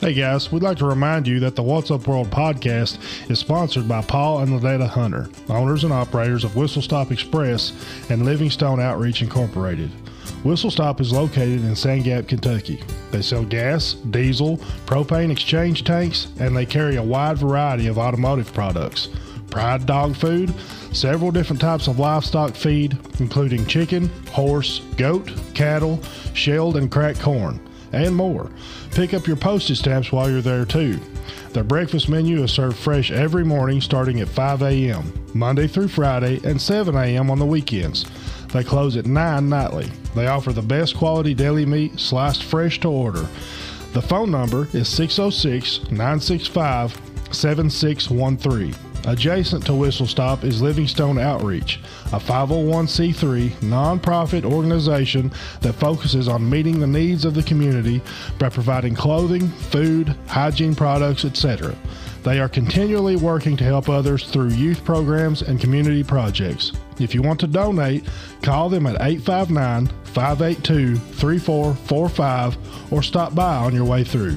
Hey guys, we'd like to remind you that the What's Up World podcast is sponsored by Paul and Ladetta Hunter, owners and operators of Whistle Stop Express and Livingstone Outreach Incorporated. Whistle Stop is located in Sand Gap, Kentucky. They sell gas, diesel, propane exchange tanks, and they carry a wide variety of automotive products. Pride dog food, several different types of livestock feed, including chicken, horse, goat, cattle, shelled and cracked corn and more. Pick up your postage stamps while you're there too. Their breakfast menu is served fresh every morning starting at 5 a.m., Monday through Friday, and 7 a.m. on the weekends. They close at 9 nightly. They offer the best quality deli meat sliced fresh to order. The phone number is 606 965 7613. Adjacent to Whistle Stop is Livingstone Outreach, a 501c3 nonprofit organization that focuses on meeting the needs of the community by providing clothing, food, hygiene products, etc. They are continually working to help others through youth programs and community projects. If you want to donate, call them at 859 582 3445 or stop by on your way through.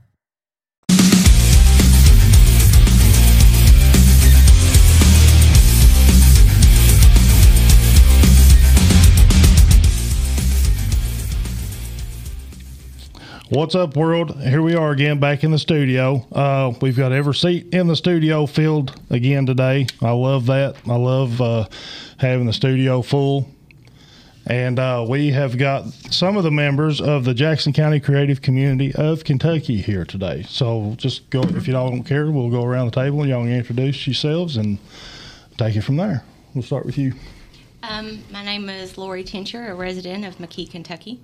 What's up, world? Here we are again, back in the studio. Uh, we've got every seat in the studio filled again today. I love that. I love uh, having the studio full. And uh, we have got some of the members of the Jackson County Creative Community of Kentucky here today. So just go, if you don't care, we'll go around the table and y'all can introduce yourselves and take it from there. We'll start with you. Um, my name is Lori Tincher, a resident of McKee, Kentucky.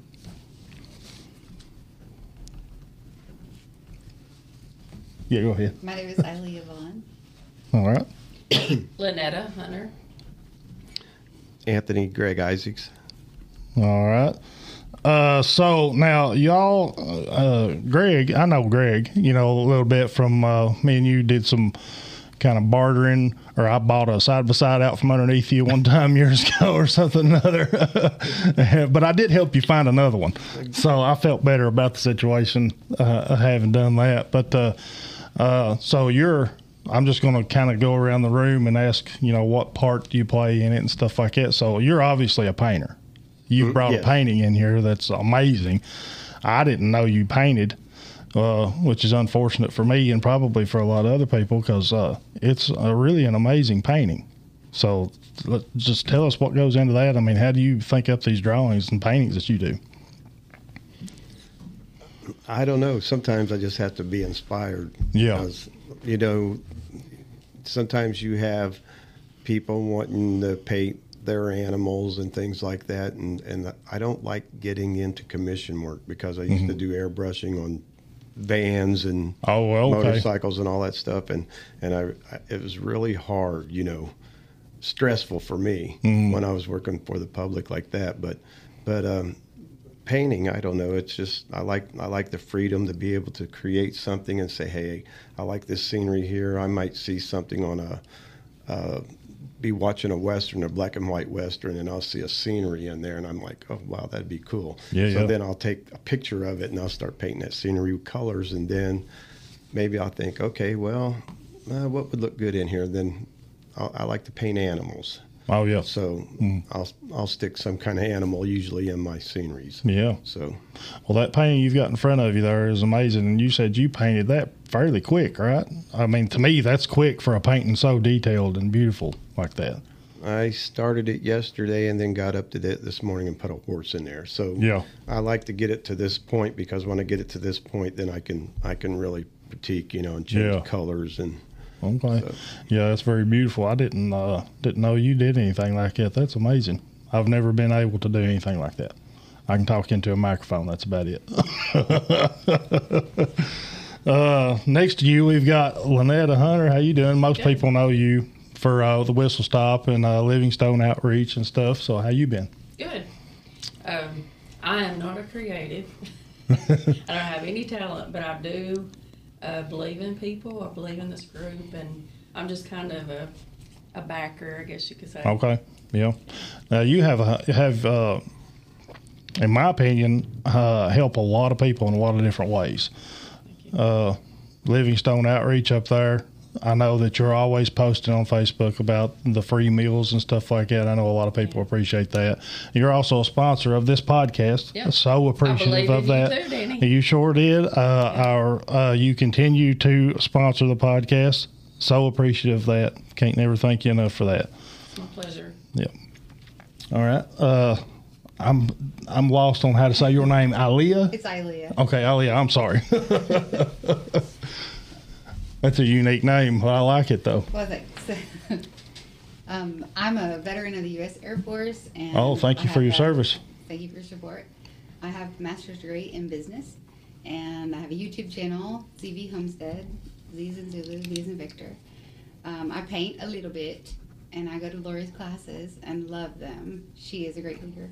Yeah, go ahead. My name is Zleah Vaughn. All right. Lynetta Hunter. Anthony Greg Isaacs. All right. Uh, so now y'all, uh, Greg, I know Greg, you know, a little bit from, uh, me and you did some kind of bartering or I bought a side by side out from underneath you one time years ago or something another. but I did help you find another one. So I felt better about the situation, uh, having done that. But, uh, so you're, I'm just going to kind of go around the room and ask, you know, what part do you play in it and stuff like that. So you're obviously a painter. You brought yes. a painting in here that's amazing. I didn't know you painted, uh, which is unfortunate for me and probably for a lot of other people because uh, it's a really an amazing painting. So just tell us what goes into that. I mean, how do you think up these drawings and paintings that you do? I don't know. Sometimes I just have to be inspired. Yeah. Because, you know, sometimes you have people wanting to paint their animals and things like that, and, and I don't like getting into commission work because I used to do airbrushing on vans and Mm-hmm. Oh, well, okay. motorcycles and all that stuff, and and I, I it was really hard, you know, stressful for me Mm-hmm. when I was working for the public like that. But but um, painting, I don't know. It's just I like I like the freedom to be able to create something and say, hey, I like this scenery here. I might see something on a. Uh, be watching a western, a black and white western, and I'll see a scenery in there, and I'm like, oh wow, that'd be cool. Yeah, so yeah. then I'll take a picture of it and I'll start painting that scenery with colors, and then maybe I'll think, okay, well, uh, what would look good in here? Then I'll, I like to paint animals. Oh yeah. So mm. I'll I'll stick some kind of animal usually in my sceneries. Yeah. So Well, that painting you've got in front of you there is amazing, and you said you painted that fairly quick, right? I mean, to me, that's quick for a painting so detailed and beautiful like that. I started it yesterday and then got up to it this morning and put a horse in there. So Yeah. I like to get it to this point because when I get it to this point, then I can I can really critique, you know, and change Yeah. colors and Okay. So- Yeah, that's very beautiful. I didn't uh, didn't know you did anything like that. That's amazing. I've never been able to do anything like that. I can talk into a microphone. That's about it. uh, next to you, we've got Lynetta Hunter. How you doing? Most Good. people know you for uh, the Whistle Stop and uh, Livingstone Outreach and stuff. So how you been? Good. Um, I am not a creative. I don't have any talent, but I do uh, believe in people. I believe in this group, and I'm just kind of a, a backer, I guess you could say. Okay. Yeah. Now you have a, have, uh, in my opinion, uh, help a lot of people in a lot of different ways. Uh, Livingstone Outreach up there. I know that you're always posting on Facebook about the free meals and stuff like that. I know a lot of people appreciate that. You're also a sponsor of this podcast. Yeah. So appreciative believe of in you that. too, Danny. You sure did. Uh, Our uh, you continue to sponsor the podcast. So appreciative of that. Can't never thank you enough for that. My pleasure. Yep. All right. Uh, I'm I'm lost on how to say your name. Aliyah. It's Zleah. Okay, Aliyah. I'm sorry. That's a unique name. I like it though. Well, thanks. um, I'm a veteran of the U.S. Air Force, and Oh, thank I you for your a- service. Thank you for your support. I have a master's degree in business, and I have a YouTube channel, ZV Homestead, Z's and Zulu, V's and Victor. Um, I paint a little bit, and I go to Lori's classes and love them. She is a great leader.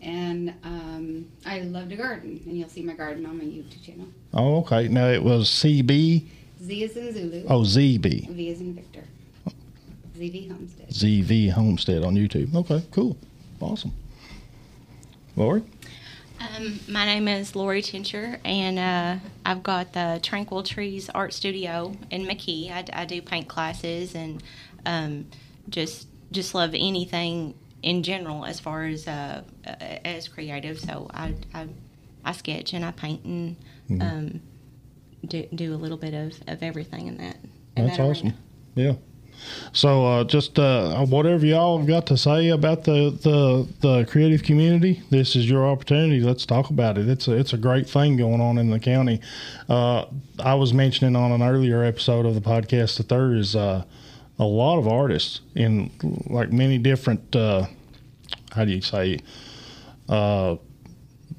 And um, I love to garden, and you'll see my garden on my YouTube channel. Oh, okay. Now it was CB. Z is in Zulu, Oh, ZB. V is in Victor. ZV Homestead. ZV Homestead on YouTube. Okay, cool. Awesome. Lori? Um, my name is Lori Tincher, and uh, I've got the Tranquil Trees Art Studio in McKee. I, I do paint classes and um, just just love anything in general as far as uh, uh, as creative. So I, I I sketch and I paint and um, do do a little bit of, of everything in that. in That's that awesome. Yeah. So uh, just uh, whatever y'all have got to say about the, the the creative community, this is your opportunity. Let's talk about it. It's a, it's a great thing going on in the county. Uh, I was mentioning on an earlier episode of the podcast that there is uh, a lot of artists in like many different uh, how do you say uh,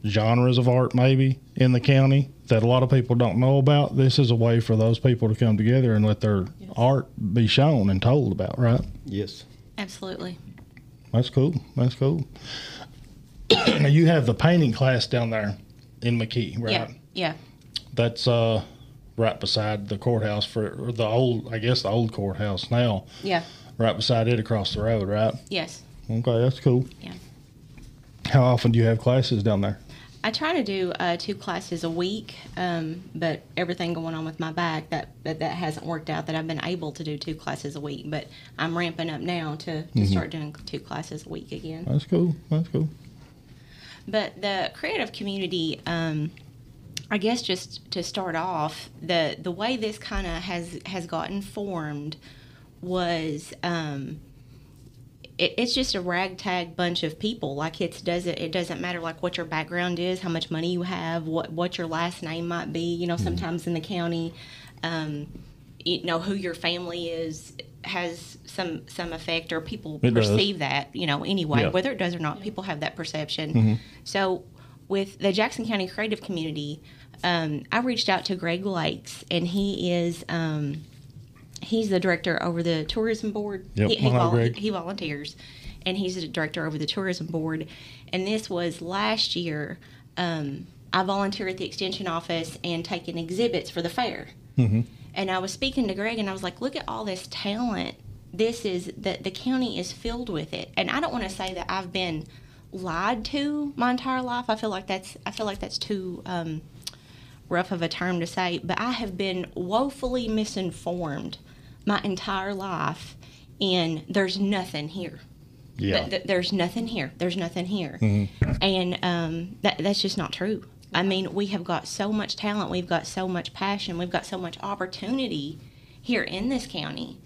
genres of art maybe in the county that a lot of people don't know about. This is a way for those people to come together and let their art be shown and told about, right? yes. Absolutely. That's cool. That's cool. now you have the painting class down there in McKee, right? Yeah. Yeah. That's uh right beside the courthouse for the old I guess the old courthouse now. Yeah. Right beside it across the road, right? Yes. Okay, that's cool. Yeah. How often do you have classes down there? I try to do uh, two classes a week, um, but everything going on with my back that, that that hasn't worked out. That I've been able to do two classes a week, but I'm ramping up now to, to start doing two classes a week again. That's cool. That's cool. But the creative community, um, I guess, just to start off, the the way this kind of has has gotten formed was. Um, it, it's just a ragtag bunch of people. Like it's doesn't it doesn't matter like what your background is, how much money you have, what what your last name might be. You know, sometimes in the county, um, you know who your family is has some some effect, or people It does. perceive that. You know, anyway, Yeah. whether it does or not, people have that perception. So with the Jackson County creative community, um, I reached out to Greg Lakes, and he is. Um, he's the director over the tourism board. Yep, he, he, vol- he volunteers, and he's the director over the tourism board. And this was last year. Um, I volunteer at the extension office and taking exhibits for the fair. Mm-hmm. And I was speaking to Greg, and I was like, "Look at all this talent. This is that the county is filled with it." And I don't want to say that I've been lied to my entire life. I feel like that's I feel like that's too um, rough of a term to say, but I have been woefully misinformed my entire life and there's nothing here. Yeah. Th- th- there's nothing here. There's nothing here. Mm-hmm. And um, that, that's just not true. I mean, we have got so much talent. We've got so much passion. We've got so much opportunity here in this county.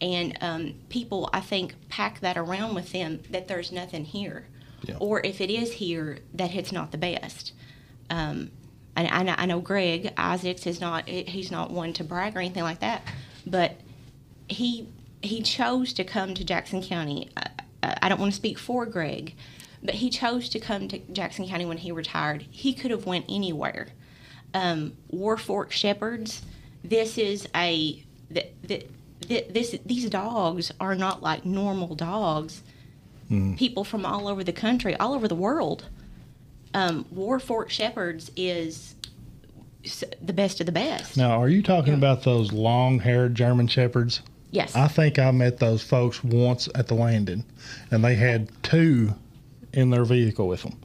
And um, people, I think, pack that around with them that there's nothing here. Yeah. Or if it is here, that it's not the best. Um, and I, I know Greg Isaacs is not, he's not one to brag or anything like that. But he he chose to come to Jackson County. I, I don't want to speak for Greg, but he chose to come to Jackson County when he retired. He could have went anywhere. Um, War Fork Shepherds. This is a th- th- th- this these dogs are not like normal dogs. People from all over the country, all over the world. Um, War Fork Shepherds is the best of the best. Now, are you talking about those long-haired German shepherds? Yes. I think I met those folks once at the landing, and they had two in their vehicle with them.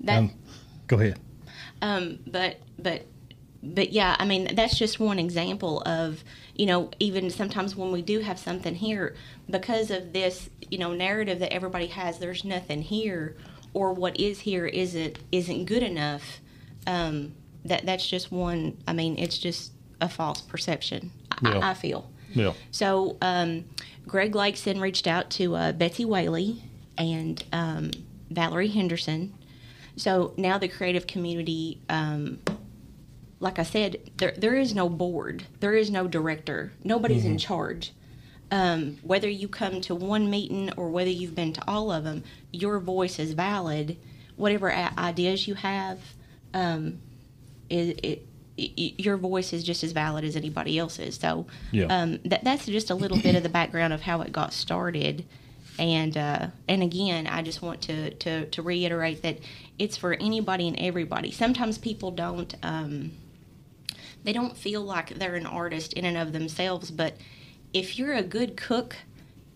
That- And go ahead. Um, but but but yeah, I mean that's just one example of you know even sometimes when we do have something here because of this you know narrative that everybody has there's nothing here or what is here isn't isn't good enough. Um, that that's just one. I mean it's just a false perception. Yeah. I, I feel. Yeah. So um, Greg Lakes then reached out to uh, Betsy Whaley and um, Valerie Henderson. So now the creative community, um, like I said, there there is no board, there is no director, nobody's in charge. Um, whether you come to one meeting or whether you've been to all of them, your voice is valid. Whatever a- ideas you have, um, it, it, your voice is just as valid as anybody else's. So Yeah. um, that, that's just a little bit of the background of how it got started. And uh, and again, I just want to, to, to reiterate that it's for anybody and everybody. Sometimes people don't um, they don't feel like they're an artist in and of themselves, but if you're a good cook,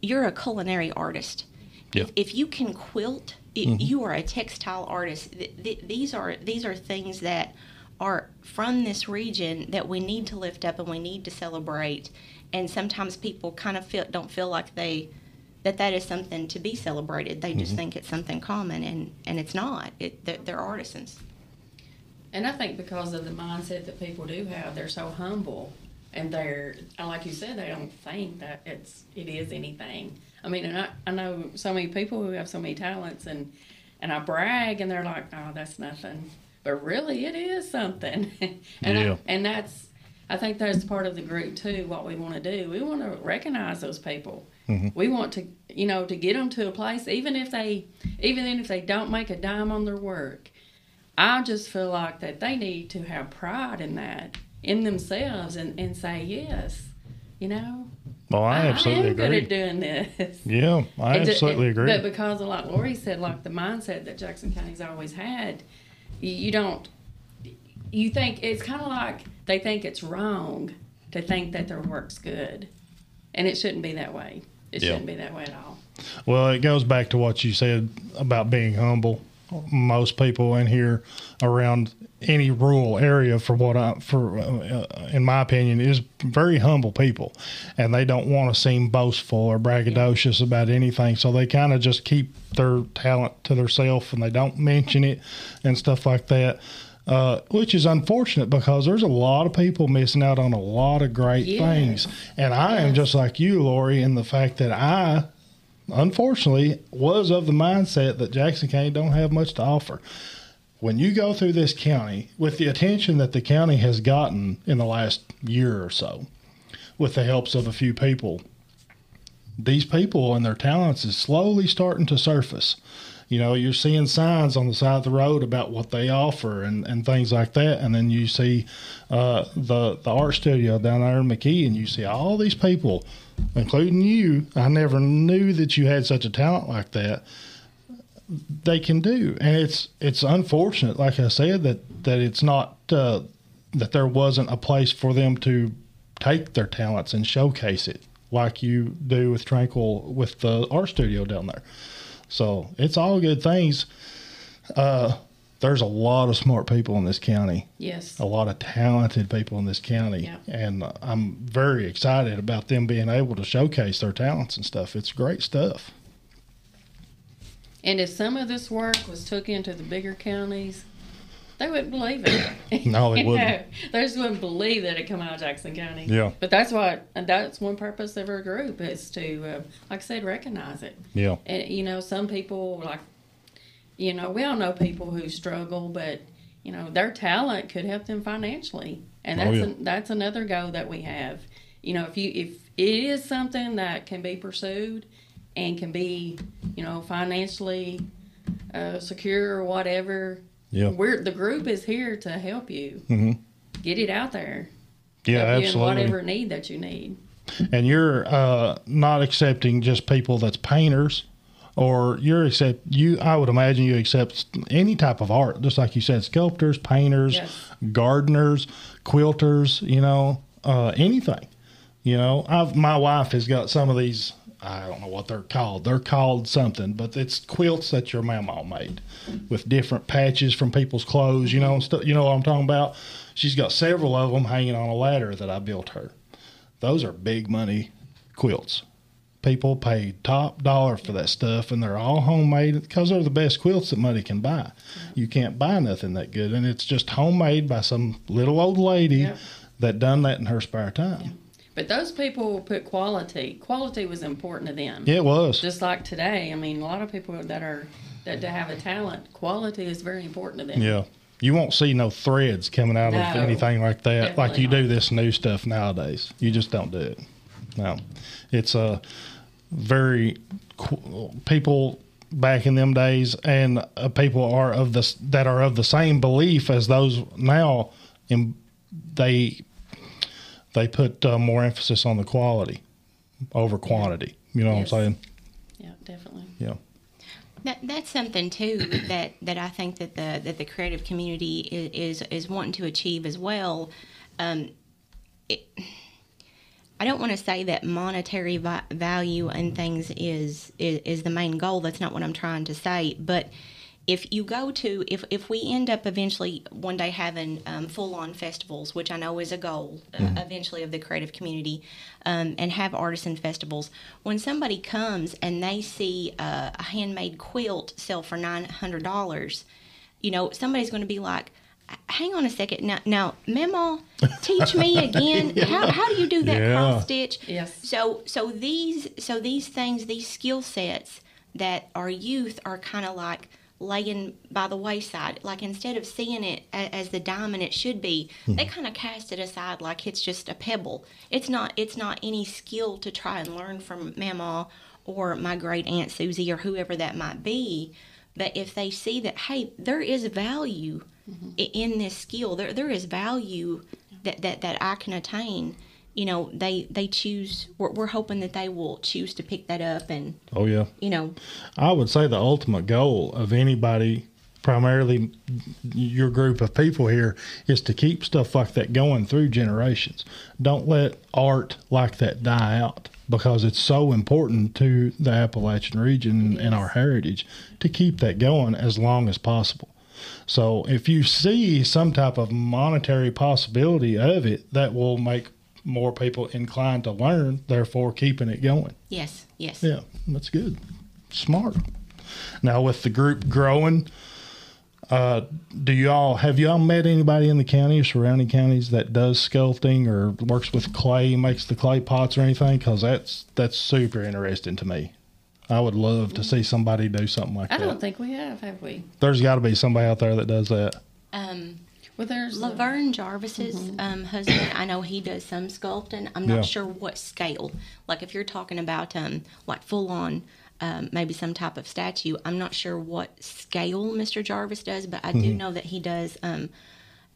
you're a culinary artist. Yeah. If, if you can quilt, i you are a textile artist. Th- th- these are these are things that are from this region that we need to lift up and we need to celebrate. And sometimes people kind of feel don't feel like they that that is something to be celebrated. They just mm-hmm. think it's something common, and and it's not. It, they're, they're artisans. And I think because of the mindset that people do have, they're so humble, and they're like you said, they don't think that it's it is anything. I mean, and I, I know so many people who have so many talents, and and I brag, and they're like, oh, that's nothing, but really, it is something. and Yeah. I, and that's I think that's part of the group too. What we want to do, we want to recognize those people. Mm-hmm. We want to, you know, to get them to a place, even if they, even if they don't make a dime on their work. I just feel like that they need to have pride in that, in themselves, and, and say yes. You know, Well, I absolutely I am good agree. at doing this. Yeah, I And absolutely agree. But because, of, like Lori said, like the mindset that Jackson County's always had, you, you don't. You think it's kind of like they think it's wrong to think that their work's good, and it shouldn't be that way. It Yeah. shouldn't be that way at all. Well, it goes back to what you said about being humble. Most people in here around any rural area, for what I, for uh, in my opinion, is very humble people, and they don't want to seem boastful or braggadocious about anything. So they kind of just keep their talent to themselves, and they don't mention it and stuff like that. Uh, which is unfortunate because there's a lot of people missing out on a lot of great Yes. things. And I am just like you, Lori, in the fact that I unfortunately was of the mindset that Jackson County don't have much to offer. When you go through this county with the attention that the county has gotten in the last year or so, with the helps of a few people, these people and their talents is slowly starting to surface. You know, you're seeing signs on the side of the road about what they offer and, and things like that. And then you see uh, the the art studio down there in McKee, and you see all these people, including you. I never knew that you had such a talent like that. They can do, and it's it's unfortunate, like I said, that that it's not uh, that there wasn't a place for them to take their talents and showcase it like you do with Tranquil with the art studio down there. So it's all good things. Uh, there's a lot of smart people in this county. Yes. A lot of talented people in this county, Yeah. and I'm very excited about them being able to showcase their talents and stuff. It's great stuff. And if some of this work was took into the bigger counties, they wouldn't believe it. No, they wouldn't. know, they just wouldn't believe that it come out of Jackson County. Yeah. But that's what, and that's one purpose of our group is to, uh, like I said, recognize it. Yeah, And you know, some people like, you know, we all know people who struggle, but you know, their talent could help them financially, and Oh, that's yeah. an, that's another goal that we have. You know, if you if it is something that can be pursued and can be, you know, financially uh, secure or whatever, Yeah. we're the group is here to help you Mhm. get it out there. yeah, help you in absolutely. whatever need that you need. and you're uh, not accepting just people that's painters or you're accept you i would imagine you accept any type of art just like you said sculptors painters Yes. gardeners quilters you know uh, anything you know i've my wife has got some of these i don't know what they're called they're called something but it's quilts that your mama made with different patches from people's clothes you know stuff you know what i'm talking about she's got several of them hanging on a ladder that i built her those are big money quilts. People pay top dollar for that stuff, and they're all homemade because they're the best quilts that money can buy. You can't buy nothing that good, and it's just homemade by some little old lady Yeah. that done that in her spare time. But those people put quality. Quality was important to them. Yeah, it was. just like today. I mean, a lot of people that are that to have a talent, quality is very important to them. Yeah. You won't see no threads coming out of anything like that, like you do this new stuff nowadays. You just don't do it. No, it's a very people back in them days, and uh, people are of the that are of the same belief as those now. And they they put uh, more emphasis on the quality over quantity. You know Yes. what I'm saying? Yeah, definitely. Yeah. That, that's something too that, that I think that the that the creative community is is, is wanting to achieve as well. Um, it, I don't want to say that monetary vi- value and things is, is is the main goal. That's not what I'm trying to say. But if you go to if if we end up eventually one day having um, full on festivals, which I know is a goal uh, eventually of the creative community, um, and have artisan festivals, when somebody comes and they see a, a handmade quilt sell for nine hundred dollars, you know somebody's going to be like. Hang on a second. Now, now, Memo, teach me again. How, how do you do that Yeah. cross stitch? Yes. So so these so these things these skill sets that our youth are kind of like laying by the wayside. Like instead of seeing it a- as the diamond it should be, hmm. they kind of cast it aside like it's just a pebble. It's not it's not any skill to try and learn from Mama or my great aunt Susie or whoever that might be. But if they see that hey, there is value mm-hmm. i in this skill, there there is value that that that I can attain you know they they choose we're, we're hoping that they will choose to pick that up and Oh yeah. you know I would say the ultimate goal of anybody, primarily your group of people here, is to keep stuff like that going through generations. Don't let art like that die out because it's so important to the Appalachian region and our heritage to keep that going as long as possible. So if you see some type of monetary possibility of it, that will make more people inclined to learn, therefore keeping it going. yes yes Yeah, that's good. Smart. Now with the group growing, uh, do y'all have y'all met anybody in the county or surrounding counties that does sculpting or works with clay, makes the clay pots or anything? Because that's that's super interesting to me. I would love to see somebody do something like I that. I don't think we have, have we? There's got to be somebody out there that does that. um Well, there's laverne jarvis's um, husband i know he does some sculpting. I'm not Yeah. sure what scale. Like if you're talking about um like full on um, maybe some type of statue i'm not sure what scale mr jarvis does but i do know that he does um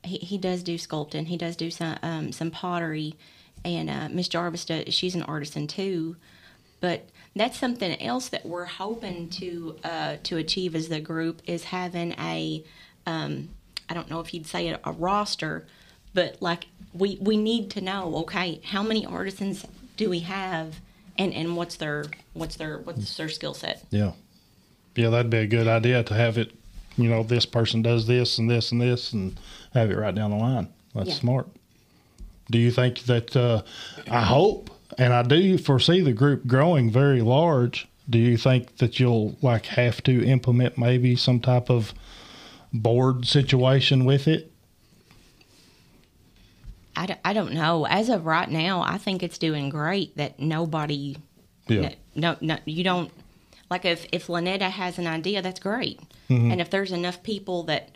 he, he does do sculpting. He does do some um, some pottery. And uh, miss jarvis does she's an artisan too. But that's something else that we're hoping to uh, to achieve as the group is having a um, I don't know if you'd say it a roster, but like we we need to know okay how many artisans do we have and and what's their what's their what's their skill set Yeah, yeah, that'd be a good idea to have it you know, this person does this and this and this, and have it right down the line. That's Yeah. smart. Do you think that? Uh, I hope, and I do foresee the group growing very large. Do you think that you'll like have to implement maybe some type of board situation with it? I, d- I don't know. As of right now, I think it's doing great that nobody, Yeah. no, no, you don't, like if, if Lynetta has an idea, that's great. Mm-hmm. And if there's enough people that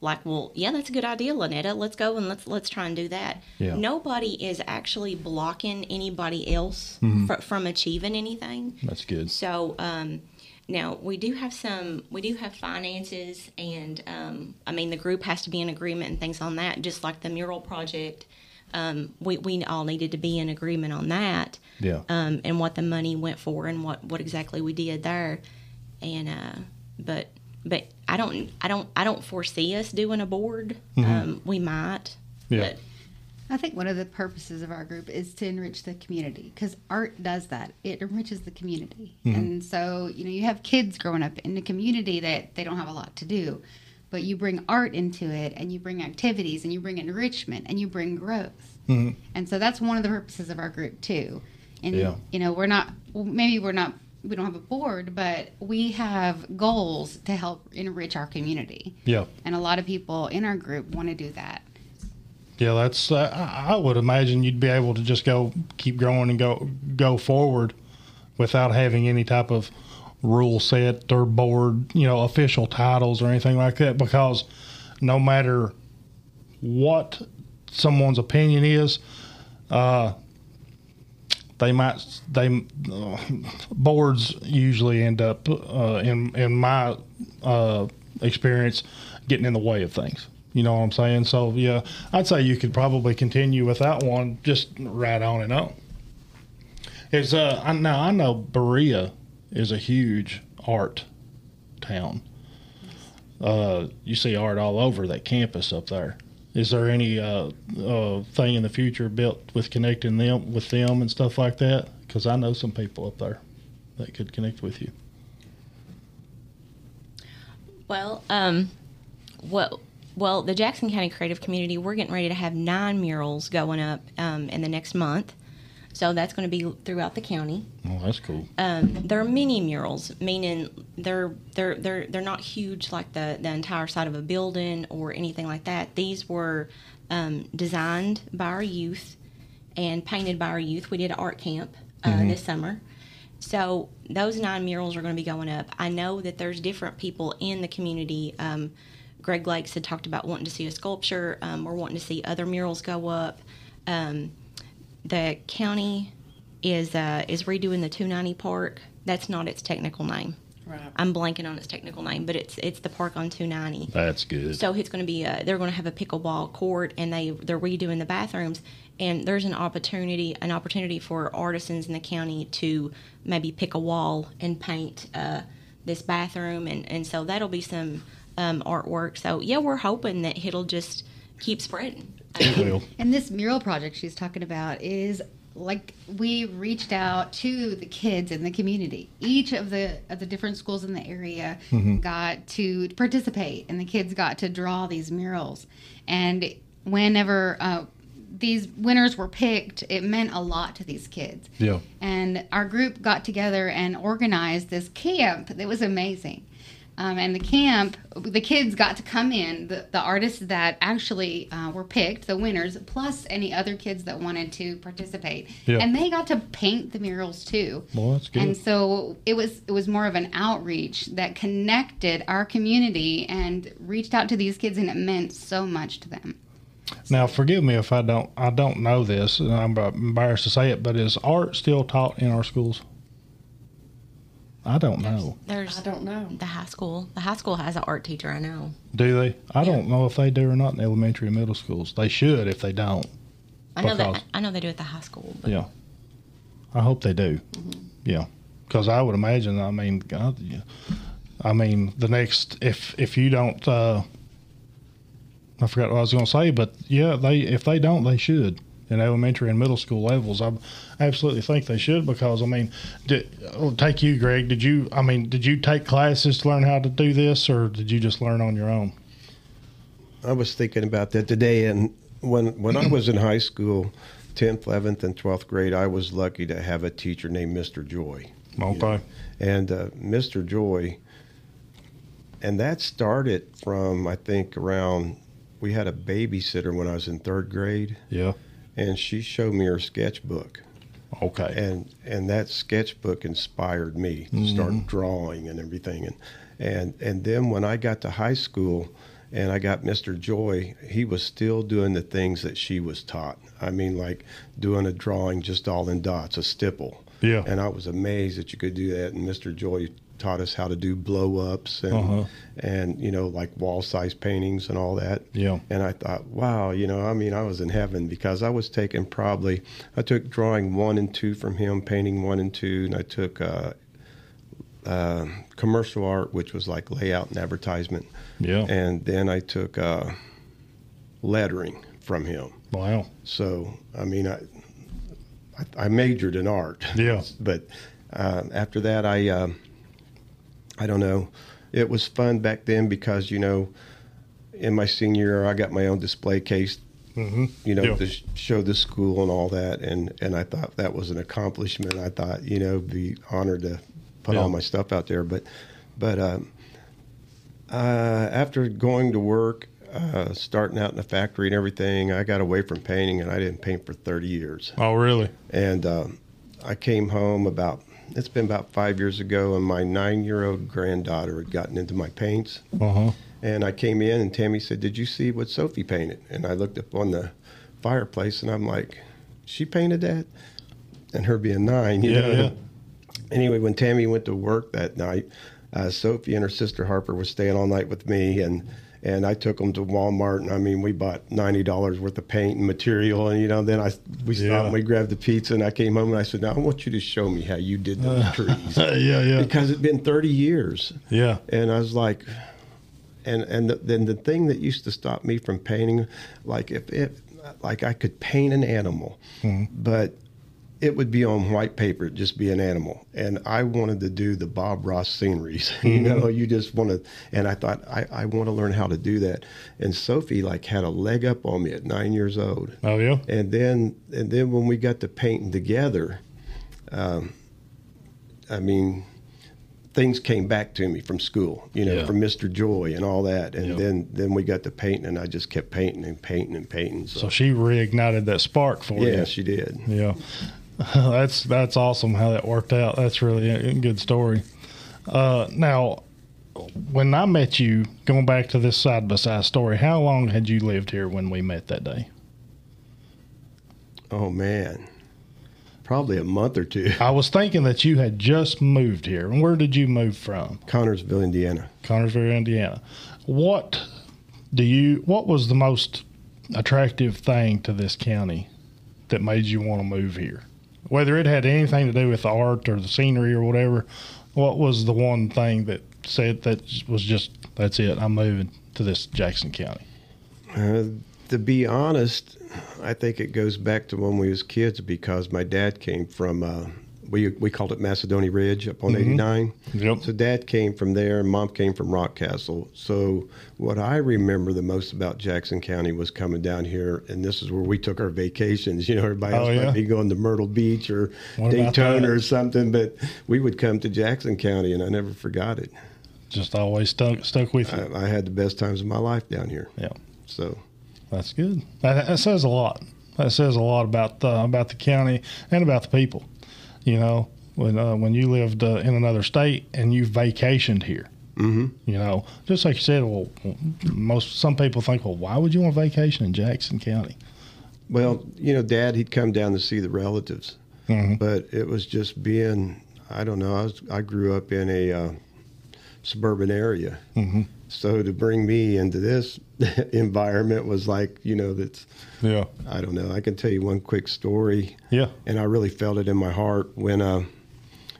like, well, yeah, that's a good idea, Lynetta. Let's go and let's, let's try and do that. Yeah. Nobody is actually blocking anybody else Mm-hmm. fr- from achieving anything. That's good. So um, now we do have some, we do have finances, and um, I mean the group has to be in agreement and things on that, just like the mural project. Um, we we all needed to be in agreement on that, Yeah. um, and what the money went for, and what what exactly we did there, and uh, but but I don't I don't I don't foresee us doing a board. Um, we might, Yeah. but I think one of the purposes of our group is to enrich the community because art does that. It enriches the community. Mm-hmm. And so, you know, you have kids growing up in a community that they don't have a lot to do, but you bring art into it and you bring activities and you bring enrichment and you bring growth. Mm-hmm. And so that's one of the purposes of our group too. And, Yeah. you know, we're not, maybe we're not, we don't have a board, but we have goals to help enrich our community. Yeah. And a lot of people in our group want to do that. Yeah, that's. Uh, I would imagine you'd be able to just go keep growing and go go forward without having any type of rule set or board, you know, official titles or anything like that. Because no matter what someone's opinion is, uh, they might they uh, boards usually end up uh, in in my uh, experience getting in the way of things. You know what I'm saying? So yeah, I'd say you could probably continue with that one, just right on and on. It's uh I, now I know Berea is a huge art town. Uh, you see art all over that campus up there. Is there any uh, uh, thing in the future built with connecting them with them and stuff like that? Because I know some people up there that could connect with you. Well, um, well, well, the Jackson County Creative Community, we're getting ready to have nine murals going up um, in the next month. So that's going to be throughout the county. Oh, that's cool. Um, they're mini murals, meaning they're they're they're they're not huge like the the entire side of a building or anything like that. These were um, designed by our youth and painted by our youth. We did an art camp uh, this summer. So those nine murals are going to be going up. I know that there's different people in the community. Um, Greg Lakes had talked about wanting to see a sculpture. Um, we're wanting to see other murals go up. Um, the county is uh, is redoing the 290 park. That's not its technical name. Right. I'm blanking on its technical name, but it's it's the park on 290. That's good. So it's going to be a, they're going to have a pickleball court, and they they're redoing the bathrooms. And there's an opportunity an opportunity for artisans in the county to maybe pick a wall and paint uh, this bathroom, and and so that'll be some um, artwork. So yeah, we're hoping that it'll just keep spreading. And this mural project she's talking about is like we reached out to the kids in the community. Each of the of the different schools in the area got to participate, and the kids got to draw these murals. And whenever uh, these winners were picked, it meant a lot to these kids. Yeah. And our group got together and organized this camp that was amazing. Um, and the camp, the kids got to come in, the, the artists that actually uh, were picked, the winners, plus any other kids that wanted to participate. Yeah. And they got to paint the murals too. Well, that's good. And so it was it was more of an outreach that connected our community and reached out to these kids, and it meant so much to them. Now, forgive me if I don't I don't know this, and I'm embarrassed to say it, but is art still taught in our schools? I don't know. There's I don't know. the high school. The high school has an art teacher. I know. Do they? I don't know if they do or not in elementary and middle schools. They should if they don't. I know that. I know they do at the high school. But Yeah. I hope they do. Yeah. Because I would imagine, I mean, God, yeah. I mean, the next, if if you don't, uh, I forgot what I was going to say, but yeah, they if they don't, they should. in elementary and middle school levels. I absolutely think they should because I mean, did, I'll take you, Greg. Did you? I mean, did you take classes to learn how to do this, or did you just learn on your own? I was thinking about that today, and when when I was in high school, tenth, eleventh, and twelfth grade, I was lucky to have a teacher named Mr. Joy. Okay. And uh, Mr. Joy, and that started from I think around. We had a babysitter when I was in third grade, Yeah. and she showed me her sketchbook. Okay. and and that sketchbook inspired me to mm-hmm. start drawing and everything and and and then when I got to high school and I got Mr. Joy he was still doing the things that she was taught I mean like doing a drawing just all in dots a stipple Yeah. and I was amazed that you could do that and Mr. Joy taught us how to do blow ups and Uh-huh. and you know like wall size paintings and all that Yeah. and I thought, wow, you know, I mean, I was in heaven because I was taking probably, I took drawing one and two from him, painting one and two, and I took uh, uh, commercial art, which was like layout and advertisement. Yeah. And then I took uh, lettering from him. wow. So, I mean, I, I, I majored in art. Yeah. But uh, after that, I, um I don't know. It was fun back then because, you know, in my senior year, I got my own display case, Mm-hmm. you know, Yeah. to show the school and all that. And, and I thought that was an accomplishment. I thought, you know, be honored to put Yeah. all my stuff out there. But, but um, uh, after going to work, uh, starting out in the factory and everything, I got away from painting and I didn't paint for 30 years. Oh, really? And um, I came home about, it's been about five years ago, and my nine year old granddaughter had gotten into my paints. Uh huh. And I came in, and Tammy said, Did you see what Sophie painted? And I looked up on the fireplace, and I'm like, She painted that? And her being nine, you Yeah, know. yeah. Anyway, when Tammy went to work that night, uh, Sophie and her sister Harper were staying all night with me, and and I took them to Walmart, and I mean, we bought ninety dollars worth of paint and material, and you know, then I we stopped, Yeah. and we grabbed the pizza, and I came home, and I said, "Now I want you to show me how you did those trees." yeah, yeah, because it's been 30 years yeah. and i was like and and the, then the thing that used to stop me from painting like if it like i could paint an animal hmm. but it would be on white paper it'd just be an animal and i wanted to do the bob ross sceneries you know you just want to and i thought i, I want to learn how to do that and sophie like had a leg up on me at nine years old Oh, yeah. and then and then when we got to painting together, um, I mean, things came back to me from school, you know, Yeah. from Mr. Joy and all that, and Yeah. then then we got to painting, and I just kept painting and painting and painting. So, So she reignited that spark for you. yeah, she did. Yeah, that's that's awesome how that worked out. That's really a good story. Uh, now, when I met you, going back to this side by side story, how long had you lived here when we met that day? Oh man, probably a month or two. I was thinking that you had just moved here. And where did you move from? Connersville, Indiana. Connersville, Indiana. What do you? What was the most attractive thing to this county that made you want to move here? Whether it had anything to do with the art or the scenery or whatever, what was the one thing that said that was just that's it? I'm moving to this Jackson County. Uh, to be honest, I think it goes back to when we was kids because my dad came from uh, we we called it Macedonia Ridge up on mm-hmm. 89. Yep. So dad came from there, and mom came from Rockcastle. So what I remember the most about Jackson County was coming down here, and this is where we took our vacations. You know, everybody oh, else Oh, yeah? might be going to Myrtle Beach or What Daytona or something, but we would come to Jackson County, and I never forgot it. Just always stuck stuck with you. I, I had the best times of my life down here. yeah. So That's good. That, that says a lot. That says a lot about the, about the county and about the people. You know, when uh, when you lived uh, in another state and you vacationed here. Mm-hmm. You know, just like you said. Well, most some people think, well, why would you want vacation in Jackson County? Well, you know, Dad, he'd come down to see the relatives, Mhm. but it was just being, I don't know, I, was, I grew up in a uh, suburban area. Mhm. So to bring me into this environment was like, you know, that's, Yeah. I don't know. I can tell you one quick story, Yeah. and I really felt it in my heart when, uh,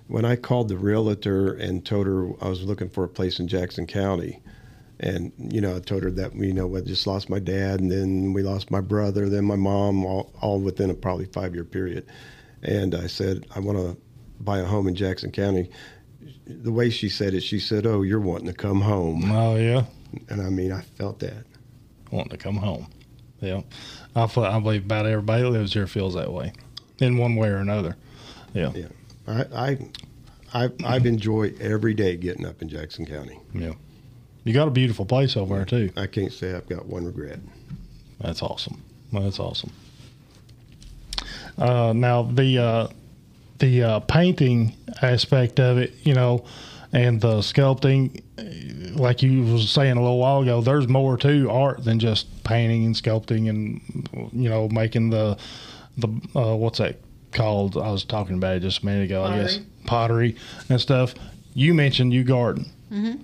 when I called the realtor and told her I was looking for a place in Jackson County. and you know I told her that you know I just lost my dad, and then we lost my brother, then my mom, all, all within a probably five year period. And I said I want to buy a home in Jackson County. The way she said it, she said, "Oh, you're wanting to come home," Oh yeah, and I mean I felt that. wanting to come home. Yeah, I feel, I believe about everybody that lives here feels that way, in one way or another. Yeah, Yeah, I I I I've enjoyed every day getting up in Jackson County. yeah. You got a beautiful place over there too. I can't say I've got one regret. That's awesome. That's awesome. Uh, now the uh, the uh, painting aspect of it, you know, and the sculpting, like you was saying a little while ago, there's more to art than just painting and sculpting and you know making the the uh, what's that called? I was talking about it just a minute ago. I guess Pottery. pottery and stuff. You mentioned you garden.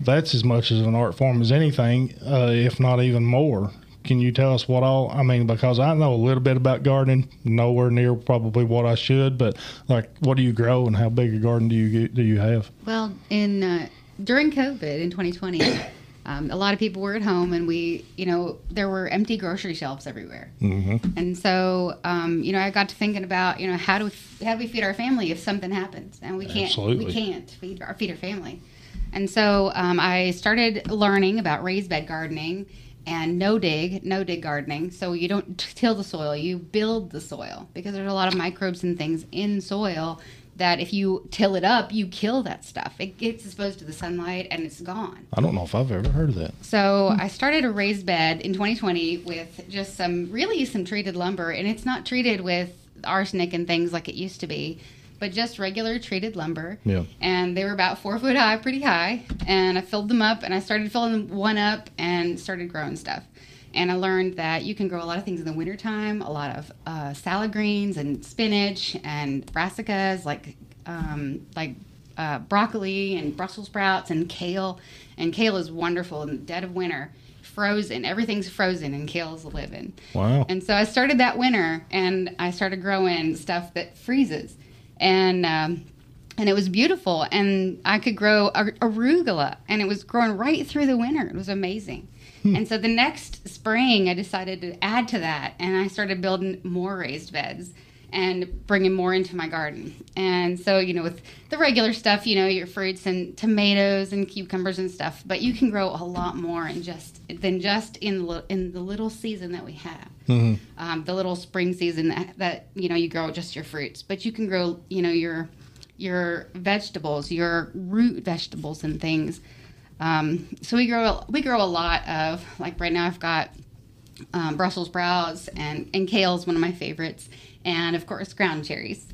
That's as much as an art form as anything, uh, if not even more. Can you tell us what all? I mean, because I know a little bit about gardening, nowhere near probably what I should, but like, what do you grow and how big a garden do you do you have? Well, in uh, during COVID in 2020, um, a lot of people were at home, and we, you know, there were empty grocery shelves everywhere. Mm-hmm. And so, um, you know, I got to thinking about, you know, how do we, how do we feed our family if something happens, and we can't Absolutely. we can't feed our feed our family. And so um, I started learning about raised bed gardening and no dig, no dig gardening. So you don't till the soil, you build the soil because there's a lot of microbes and things in soil that if you till it up, you kill that stuff. It gets exposed to the sunlight and it's gone. I don't know if I've ever heard of that. So I started a raised bed in 2020 with just some really some treated lumber, and it's not treated with arsenic and things like it used to be, but just regular treated lumber. Yeah. And they were about four foot high, pretty high. And I filled them up, and I started filling one up and started growing stuff. And I learned that you can grow a lot of things in the wintertime, a lot of uh, salad greens and spinach and brassicas, like um, like uh, broccoli and Brussels sprouts and kale. And kale is wonderful in the dead of winter. Frozen, everything's frozen, and kale's living. Wow. And so I started that winter, and I started growing stuff that freezes, and um, and it was beautiful. And I could grow ar- arugula, and it was growing right through the winter. It was amazing. And so the next spring, I decided to add to that, and I started building more raised beds and bringing more into my garden. And so, you know, with the regular stuff, you know, your fruits and tomatoes and cucumbers and stuff, but you can grow a lot more in just than just in the, in the little season that we have. Um, the little spring season that, that you know you grow just your fruits, but you can grow, you know, your your vegetables, your root vegetables and things. Um, so we grow we grow a lot of like right now I've got um, Brussels sprouts and and kale is one of my favorites, and of course ground cherries.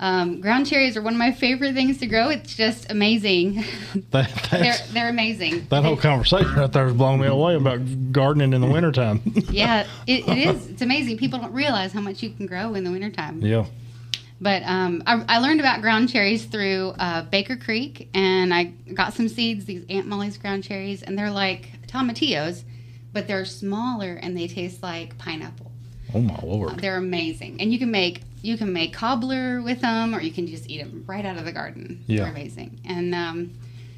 Um, ground cherries are one of my favorite things to grow. It's just amazing. That, they're they're amazing. that whole conversation right there has blown me away about gardening in the wintertime. yeah, it, it is. It's amazing. People don't realize how much you can grow in the wintertime. yeah. But um, I, I learned about ground cherries through uh, Baker Creek, and I got some seeds, these Aunt Molly's ground cherries, and they're like tomatillos, but they're smaller and they taste like pineapple. Oh my lord. They're amazing, and you can make you can make cobbler with them, or you can just eat them right out of the garden. Yeah. They're amazing, and um,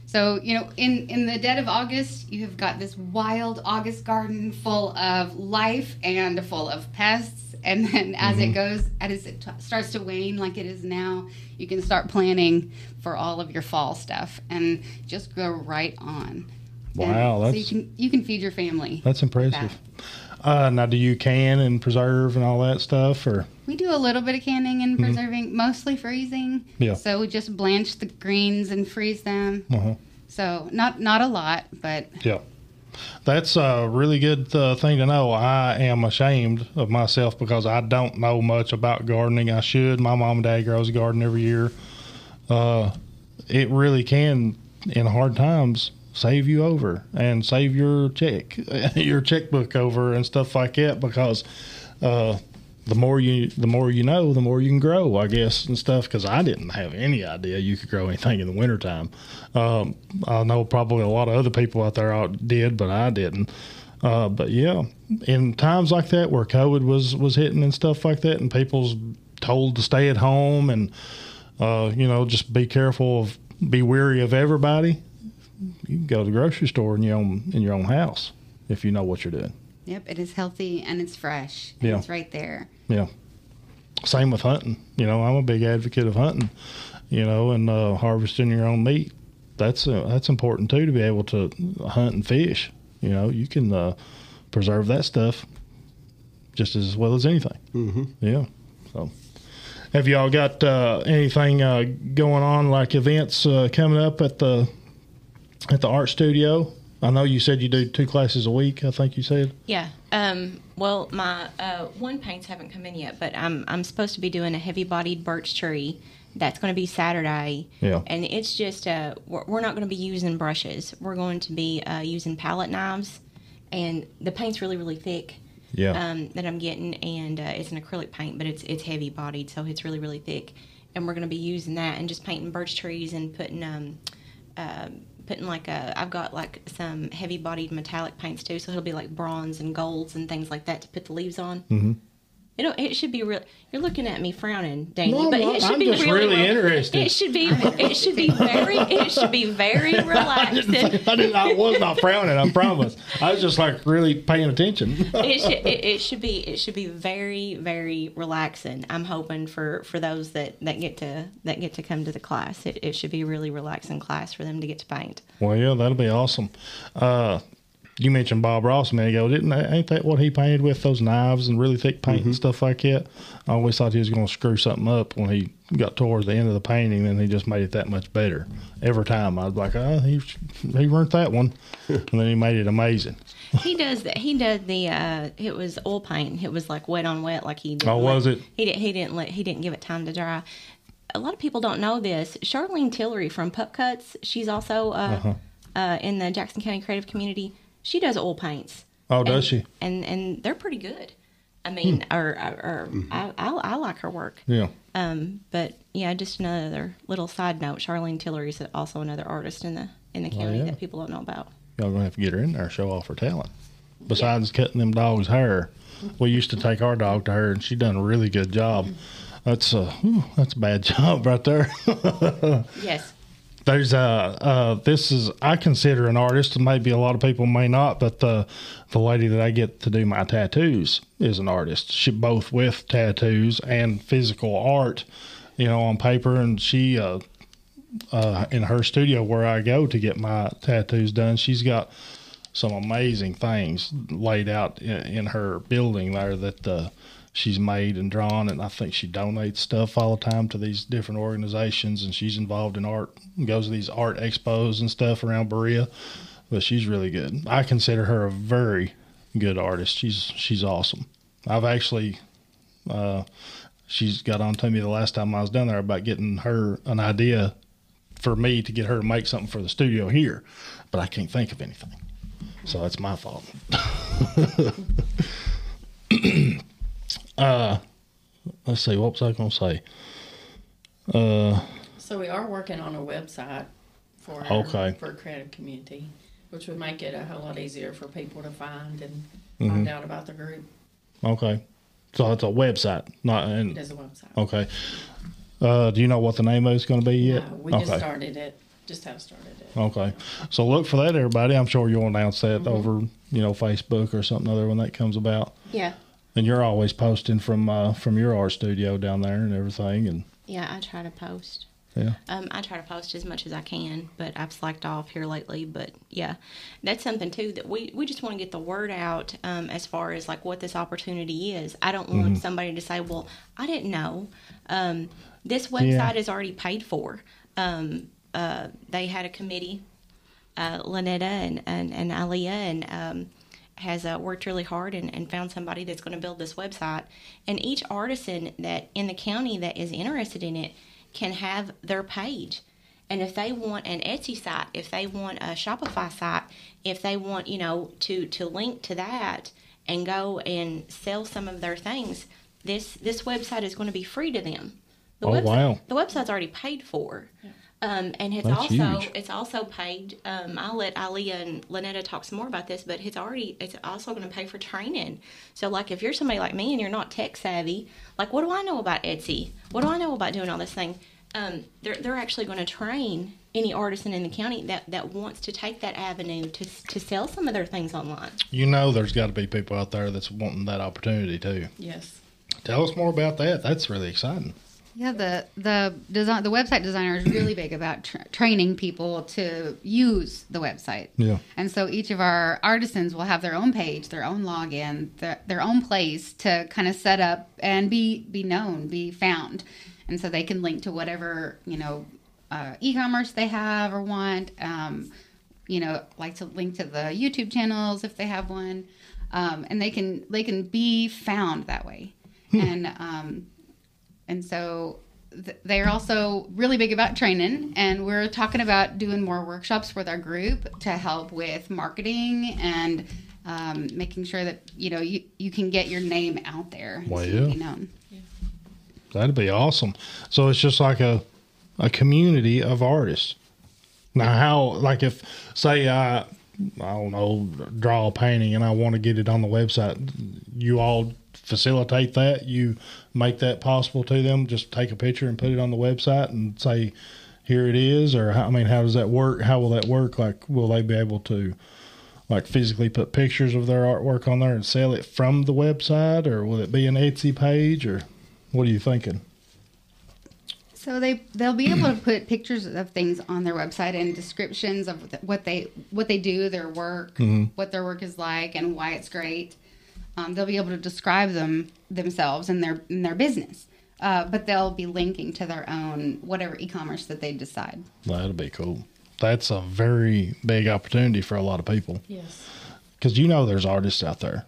so you know, in in the dead of August, you have got this wild August garden full of life and full of pests. And then as Mm-hmm. it goes, as it t- starts to wane, like it is now, you can start planning for all of your fall stuff and just go right on. And Wow, so you that's- can you can feed your family. That's impressive. that. Uh, now, do you can and preserve and all that stuff, or We do a little bit of canning and preserving, mostly freezing. Mm-hmm. Yeah. So we just blanch the greens and freeze them. uh So not not a lot, but yeah? That's a really good uh, thing to know. I am ashamed of myself because I don't know much about gardening. I should. My mom and dad grows a garden every year. Uh, it really can, in hard times, save you over and save your check, your checkbook over and stuff like that because uh, the more you the more you know, the more you can grow, I guess, and stuff. Because I didn't have any idea you could grow anything in the wintertime. Um, I know probably a lot of other people out there did, but I didn't. Uh, but yeah, in times like that where COVID was was hitting and stuff like that, and people's told to stay at home and uh, you know just be careful of be wary of everybody. You can go to the grocery store in your own in your own house if you know what you're doing. Yep, it is healthy and it's fresh. And Yeah. It's right there. Yeah. Same with hunting. You know, I'm a big advocate of hunting. You know, and uh, harvesting your own meat. That's uh, that's important too to be able to hunt and fish. You know, you can uh, preserve that stuff just as well as anything. Mm-hmm. Yeah. So, have y'all got uh, anything uh, going on like events uh, coming up at the at the art studio? I know you said you do two classes a week. I think you said. Yeah. Um, well, my uh, one paints haven't come in yet, but I'm I'm supposed to be doing a heavy-bodied birch tree. That's going to be Saturday. Yeah. And it's just uh, we're, we're not going to be using brushes. We're going to be uh, using palette knives, and the paint's really really thick. Yeah. Um, that I'm getting, and uh, it's an acrylic paint, but it's it's heavy bodied, so it's really really thick. And we're going to be using that and just painting birch trees and putting um, uh, putting like a I've got like some heavy bodied metallic paints too, so it'll be like bronze and golds and things like that to put the leaves on. Mm-hmm. It it should be real. You're looking at me frowning, Danny, No, but it should I'm be just really, really interested. It should be it should be very it should be very relaxing. I didn't. I was not frowning. I promise. I was just like really paying attention. it should it, it should be it should be very very relaxing. I'm hoping for for those that that get to that get to come to the class. It, it should be a really relaxing class for them to get to paint. well, yeah, that'll be awesome. Uh, you mentioned Bob Ross a minute ago, didn't? they? Ain't that what he painted with those knives and really thick paint and stuff like that? I always thought he was going to screw something up when he got towards the end of the painting, and he just made it that much better. Every time I was like, oh, he he ruined that one, and then he made it amazing. He does that. He does the. uh It was oil paint. It was like wet on wet. Like he. Didn't Oh, was let- it? He didn't. He didn't let. He didn't give it time to dry. A lot of people don't know this. Charlene Tillery from Pup Cuts. She's also uh, Uh-huh. uh in the Jackson County creative community. She does oil paints. Oh, does she? Hmm. And and they're pretty good. I mean, or, or, or I, I I like her work. Yeah. Um, but yeah, just another little side note. Charlene Tillery is also another artist in the in the county yeah. that people don't know about. Y'all gonna have to get her in there, show off her talent. Besides cutting them dogs' hair, we used to take our dog to her, and she done a really good job. That's a whew, that's a bad job right there. Yes. There's uh, uh this is I consider an artist, maybe a lot of people may not, but the the lady that I get to do my tattoos is an artist. She both with tattoos and physical art, you know, on paper, and she uh uh in her studio where I go to get my tattoos done, she's got some amazing things laid out in, in her building there that uh, she's made and drawn, and I think she donates stuff all the time to these different organizations, and she's involved in art, goes to these art expos and stuff around Berea. But she's really good. I consider her a very good artist. She's she's awesome. I've actually. Uh, she's got on to me the last time I was down there about getting her an idea for me to get her to make something for the studio here, but I can't think of anything. So that's my fault. uh, let's see. What was I going to say? Uh, So we are working on a website for Okay. for creative community, which would make it a whole lot easier for people to find and Mm-hmm. find out about the group. okay. So it's a website, not It and is a website. okay. Uh, do you know what the name of it's going to be yet? No, we okay. just started it. Just have started it. Okay. So look for that, everybody. I'm sure you'll announce that over, you know, Facebook or something other when that comes about. Yeah. And you're always posting from uh, from your art studio down there and everything, and Yeah, I try to post. yeah. Um, I try to post as much as I can, but I've slacked off here lately. But yeah, that's something too that we, we just want to get the word out um, as far as like what this opportunity is. I don't want somebody to say, "Well, I didn't know." Um, this website is already paid for. Um, uh, they had a committee, uh, Lynetta and and, and Zleah, and um, has uh, worked really hard and, and found somebody that's going to build this website. And each artisan that in the county that is interested in it can have their page. And if they want an Etsy site, if they want a Shopify site, if they want, you know, to to link to that and go and sell some of their things, this this website is going to be free to them. The Oh, website, wow. The website's already paid for. Um, and it's That's also huge. it's also paid. Um, I'll let Zleah and Lynetta talk some more about this, but it's already it's also going to pay for training. So like if you're somebody like me and you're not tech savvy, like what do I know about Etsy? What do I know about doing all this thing? Um, they're they're actually going to train any artisan in the county that, that wants to take that avenue to, to sell some of their things online. You know, there's got to be people out there that's wanting that opportunity too. Yes. Tell us more about that. That's really exciting. Yeah, the the design the website designer is really big about tra- training people to use the website. Yeah. And so each of our artisans will have their own page, their own login, their, their own place to kind of set up and be be known, be found, and so they can link to whatever you know uh, e-commerce they have or want. Um, you know, like to link to the YouTube channels if they have one, um, and they can they can be found that way. And um, and so th- they're also really big about training and we're talking about doing more workshops with our group to help with marketing and um, making sure that you know you, you can get your name out there Well, so you can yeah. be known. That'd be awesome. So it's just like a a community of artists. Now, how like if say I I don't know draw a painting and I want to get it on the website, you all facilitate that. You make that possible to them. Just take a picture and put it on the website and say, "Here it is." Or I mean, how does that work? How will that work? Like, will they be able to? Like physically put pictures of their artwork on there and sell it from the website, or will it be an Etsy page, or what are you thinking? So they they'll be able to put pictures of things on their website and descriptions of what they what they do, their work, mm-hmm. what their work is like, and why it's great. Um, they'll be able to describe them themselves and their in their business, uh, but they'll be linking to their own whatever e-commerce that they decide. That'll be cool. That's a very big opportunity for a lot of people Yes. because you know there's artists out there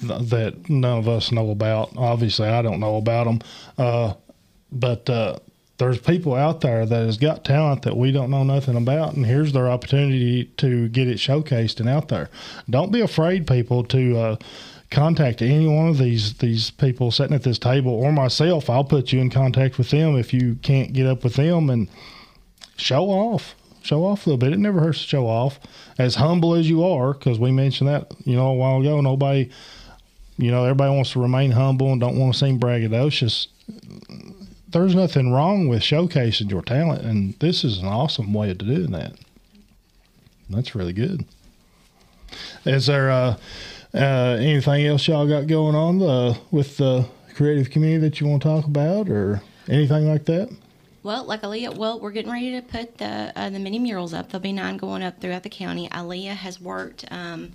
th- that none of us know about. Obviously, I don't know about them, uh, but uh, there's people out there that has got talent that we don't know nothing about, and here's their opportunity to get it showcased and out there. Don't be afraid, people, to uh, contact any one of these these people sitting at this table or myself. I'll put you in contact with them if you can't get up with them and show off. Show off a little bit. It never hurts to show off. As humble as you are, because we mentioned that, you know, a while ago. Nobody, you know, everybody wants to remain humble and don't want to seem braggadocious. There's nothing wrong with showcasing your talent, and this is an awesome way of doing that. That's really good. Is there uh, uh, anything else y'all got going on uh, with the creative community that you want to talk about, or anything like that? Well, like Zleah, well, we're getting ready to put the uh, the mini murals up. There'll be nine going up throughout the county. Zleah has worked um,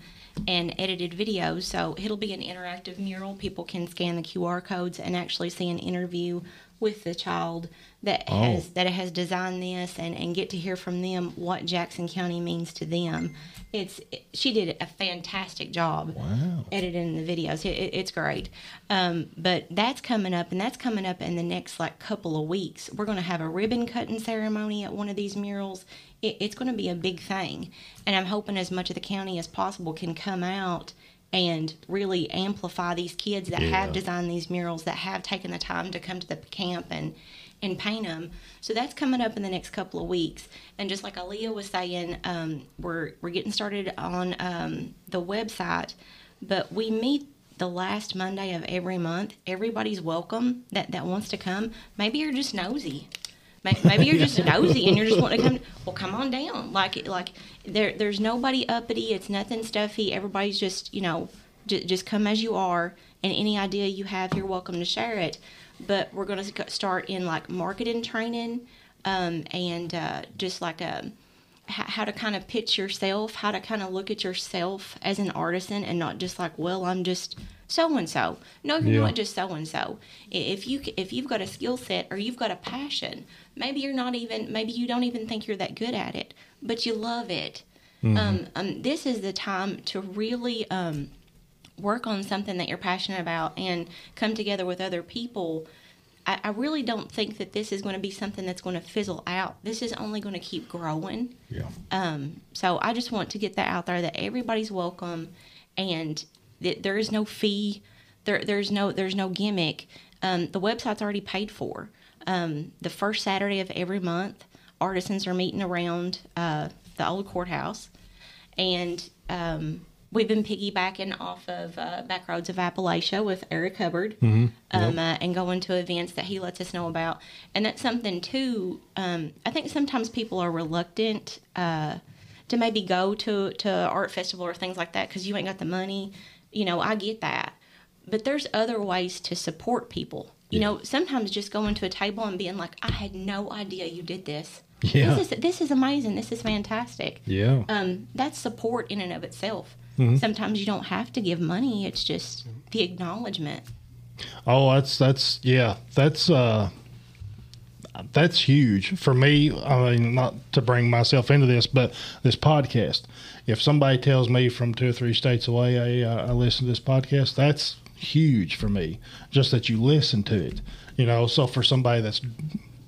and edited videos, so it'll be an interactive mural. People can scan the QR codes and actually see an interview with the child that has that has designed this and, and get to hear from them what Jackson County means to them. It's she did a fantastic job Wow. editing the videos. It, it, it's great. Um, but that's coming up, and that's coming up in the next like couple of weeks. We're going to have a ribbon cutting ceremony at one of these murals. It, it's going to be a big thing, and I'm hoping as much of the county as possible can come out and really amplify these kids that have designed these murals, that have taken the time to come to the camp and and paint them. So that's coming up in the next couple of weeks. And just like Zleah was saying, um, we're we're getting started on um, the website, but we meet the last Monday of every month. Everybody's welcome that that wants to come. Maybe you're just nosy. Maybe you're just nosy and you're just wanting to come. Well, come on down. Like like there there's nobody uppity. It's nothing stuffy. Everybody's just you know just come as you are. And any idea you have, you're welcome to share it. But we're going to start in like marketing training um, and uh, just like a h- how to kind of pitch yourself, how to kind of look at yourself as an artisan and not just like, well, I'm just so and so. No, you're Yeah. not just so and so. If you if you've got a skill set or you've got a passion, maybe you're not even maybe you don't even think you're that good at it, but you love it. Um, um, this is the time to really um, work on something that you're passionate about and come together with other people. I, I really don't think that this is going to be something that's going to fizzle out. This is only going to keep growing. Yeah. Um, so I just want to get that out there that everybody's welcome, and that there is no fee. There, there's no there's no gimmick. Um, the website's already paid for. Um, the first Saturday of every month, artisans are meeting around uh, the old courthouse, and um, we've been piggybacking off of uh, Backroads of Appalachia with Eric Hubbard um, uh, and going to events that he lets us know about. And that's something, too. Um, I think sometimes people are reluctant uh, to maybe go to, to art festival or things like that because you ain't got the money. You know, I get that. But there's other ways to support people. You know, sometimes just going to a table and being like, I had no idea you did this. Yeah. This is this is amazing. This is fantastic Yeah. um, that's support in and of itself. Mm-hmm. Sometimes you don't have to give money; it's just the acknowledgement. Oh, that's that's yeah, that's uh that's huge for me. I mean, not to bring myself into this, but this podcast. If somebody tells me from two or three states away, hey, uh, I listen to this podcast, that's huge for me. Just that you listen to it, you know. So for somebody that's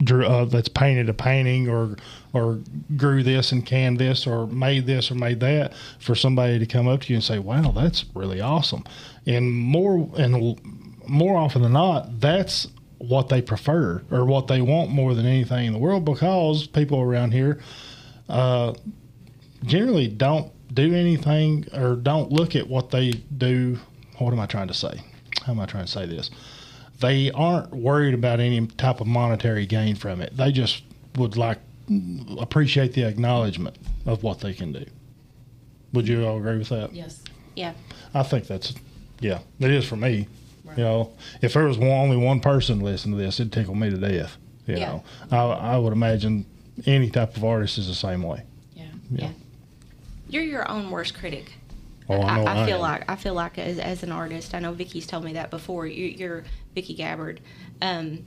drew, uh, that's painted a painting or or grew this and canned this or made this or made that, for somebody to come up to you and say, "Wow, that's really awesome," and more and more often than not, that's what they prefer or what they want more than anything in the world because people around here uh, generally don't do anything or don't look at what they do. What am I trying to say? How am I trying to say this? They aren't worried about any type of monetary gain from it. They just would like appreciate the acknowledgement of what they can do. Would you all agree with that? Yes. Yeah, I think that's yeah, it is for me. You know, if there was one, only one person listening to this, it'd tickle me to death. You Yeah. know, I, I would imagine any type of artist is the same way. Yeah. Yeah. you're your own worst critic. Oh, I know. I, feel am. like I feel like as, as an artist, I know Vicky's told me that before. You, you're Vicky Gabbard. Um,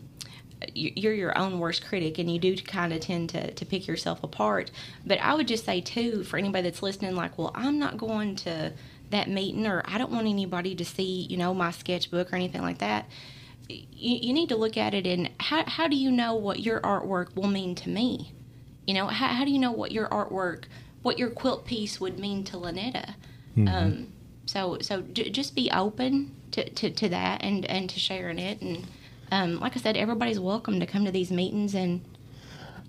you- you're your own worst critic, and you do kind of tend to, to pick yourself apart. But I would just say too, for anybody that's listening, like, well, I'm not going to that meeting, or I don't want anybody to see, you know, my sketchbook or anything like that. You, you need to look at it and how, how do you know what your artwork will mean to me? You know, how, how do you know what your artwork, what your quilt piece would mean to Lynetta? Um, so so j- just be open to, to, to that and, and to sharing it. And um, like I said, everybody's welcome to come to these meetings and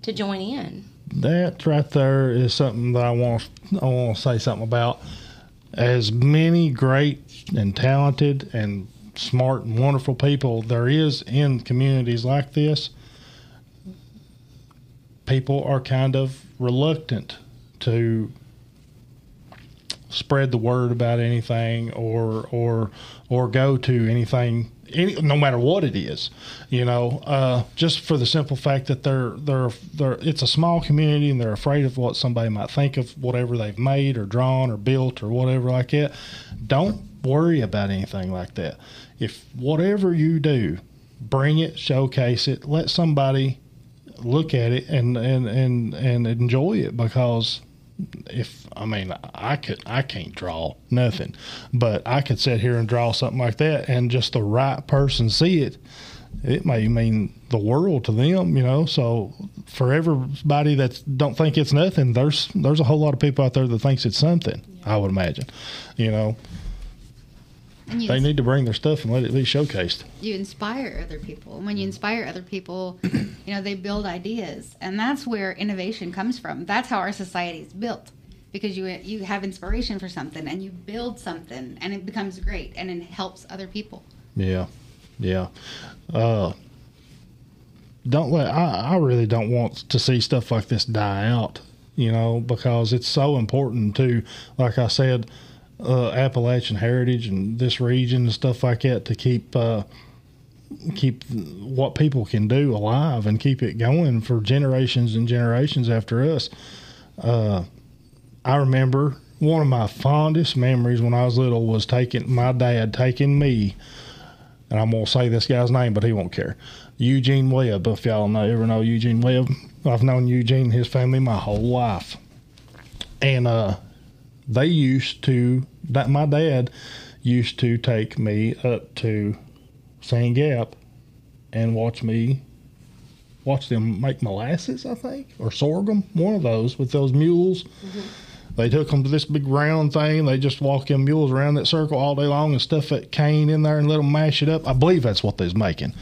to join in. That right there is something that I want. I want to say something about. As many great and talented and smart and wonderful people there is in communities like this, people are kind of reluctant to spread the word about anything or or or go to anything any, no matter what it is you know uh, just for the simple fact that they're they're they're it's a small community and they're afraid of what somebody might think of whatever they've made or drawn or built or whatever like that. Don't worry about anything like that. If whatever you do bring it showcase it let somebody look at it and and and and enjoy it because if I mean I could I can't draw nothing, but I could sit here and draw something like that, and just the right person see it, it may mean the world to them, you know. So for everybody that don't think it's nothing, there's there's a whole lot of people out there that thinks it's something. I would imagine, you know, you, they need to bring their stuff and let it be showcased. you inspire other people. And when you inspire other people, you know, they build ideas. And that's where innovation comes from. That's how our society is built. Because you you have inspiration for something and you build something and it becomes great and it helps other people. Yeah, yeah. Uh, don't let. I, I really don't want to see stuff like this die out. You know, because it's so important to, like I said, uh, Appalachian heritage and this region and stuff like that to keep uh, keep what people can do alive and keep it going for generations and generations after us. Uh, I remember one of my fondest memories when I was little was taking my dad taking me and I'm gonna say this guy's name, but he won't care. Eugene Webb. If y'all know, ever know Eugene Webb, I've known Eugene, and his family, my whole life, and uh, they used to. That my dad used to take me up to Sand Gap and watch me watch them make molasses, I think, or sorghum, one of those with those mules. They took them to this big round thing. They just walk them mules around that circle all day long and stuff that cane in there and let them mash it up. I believe that's what they's making.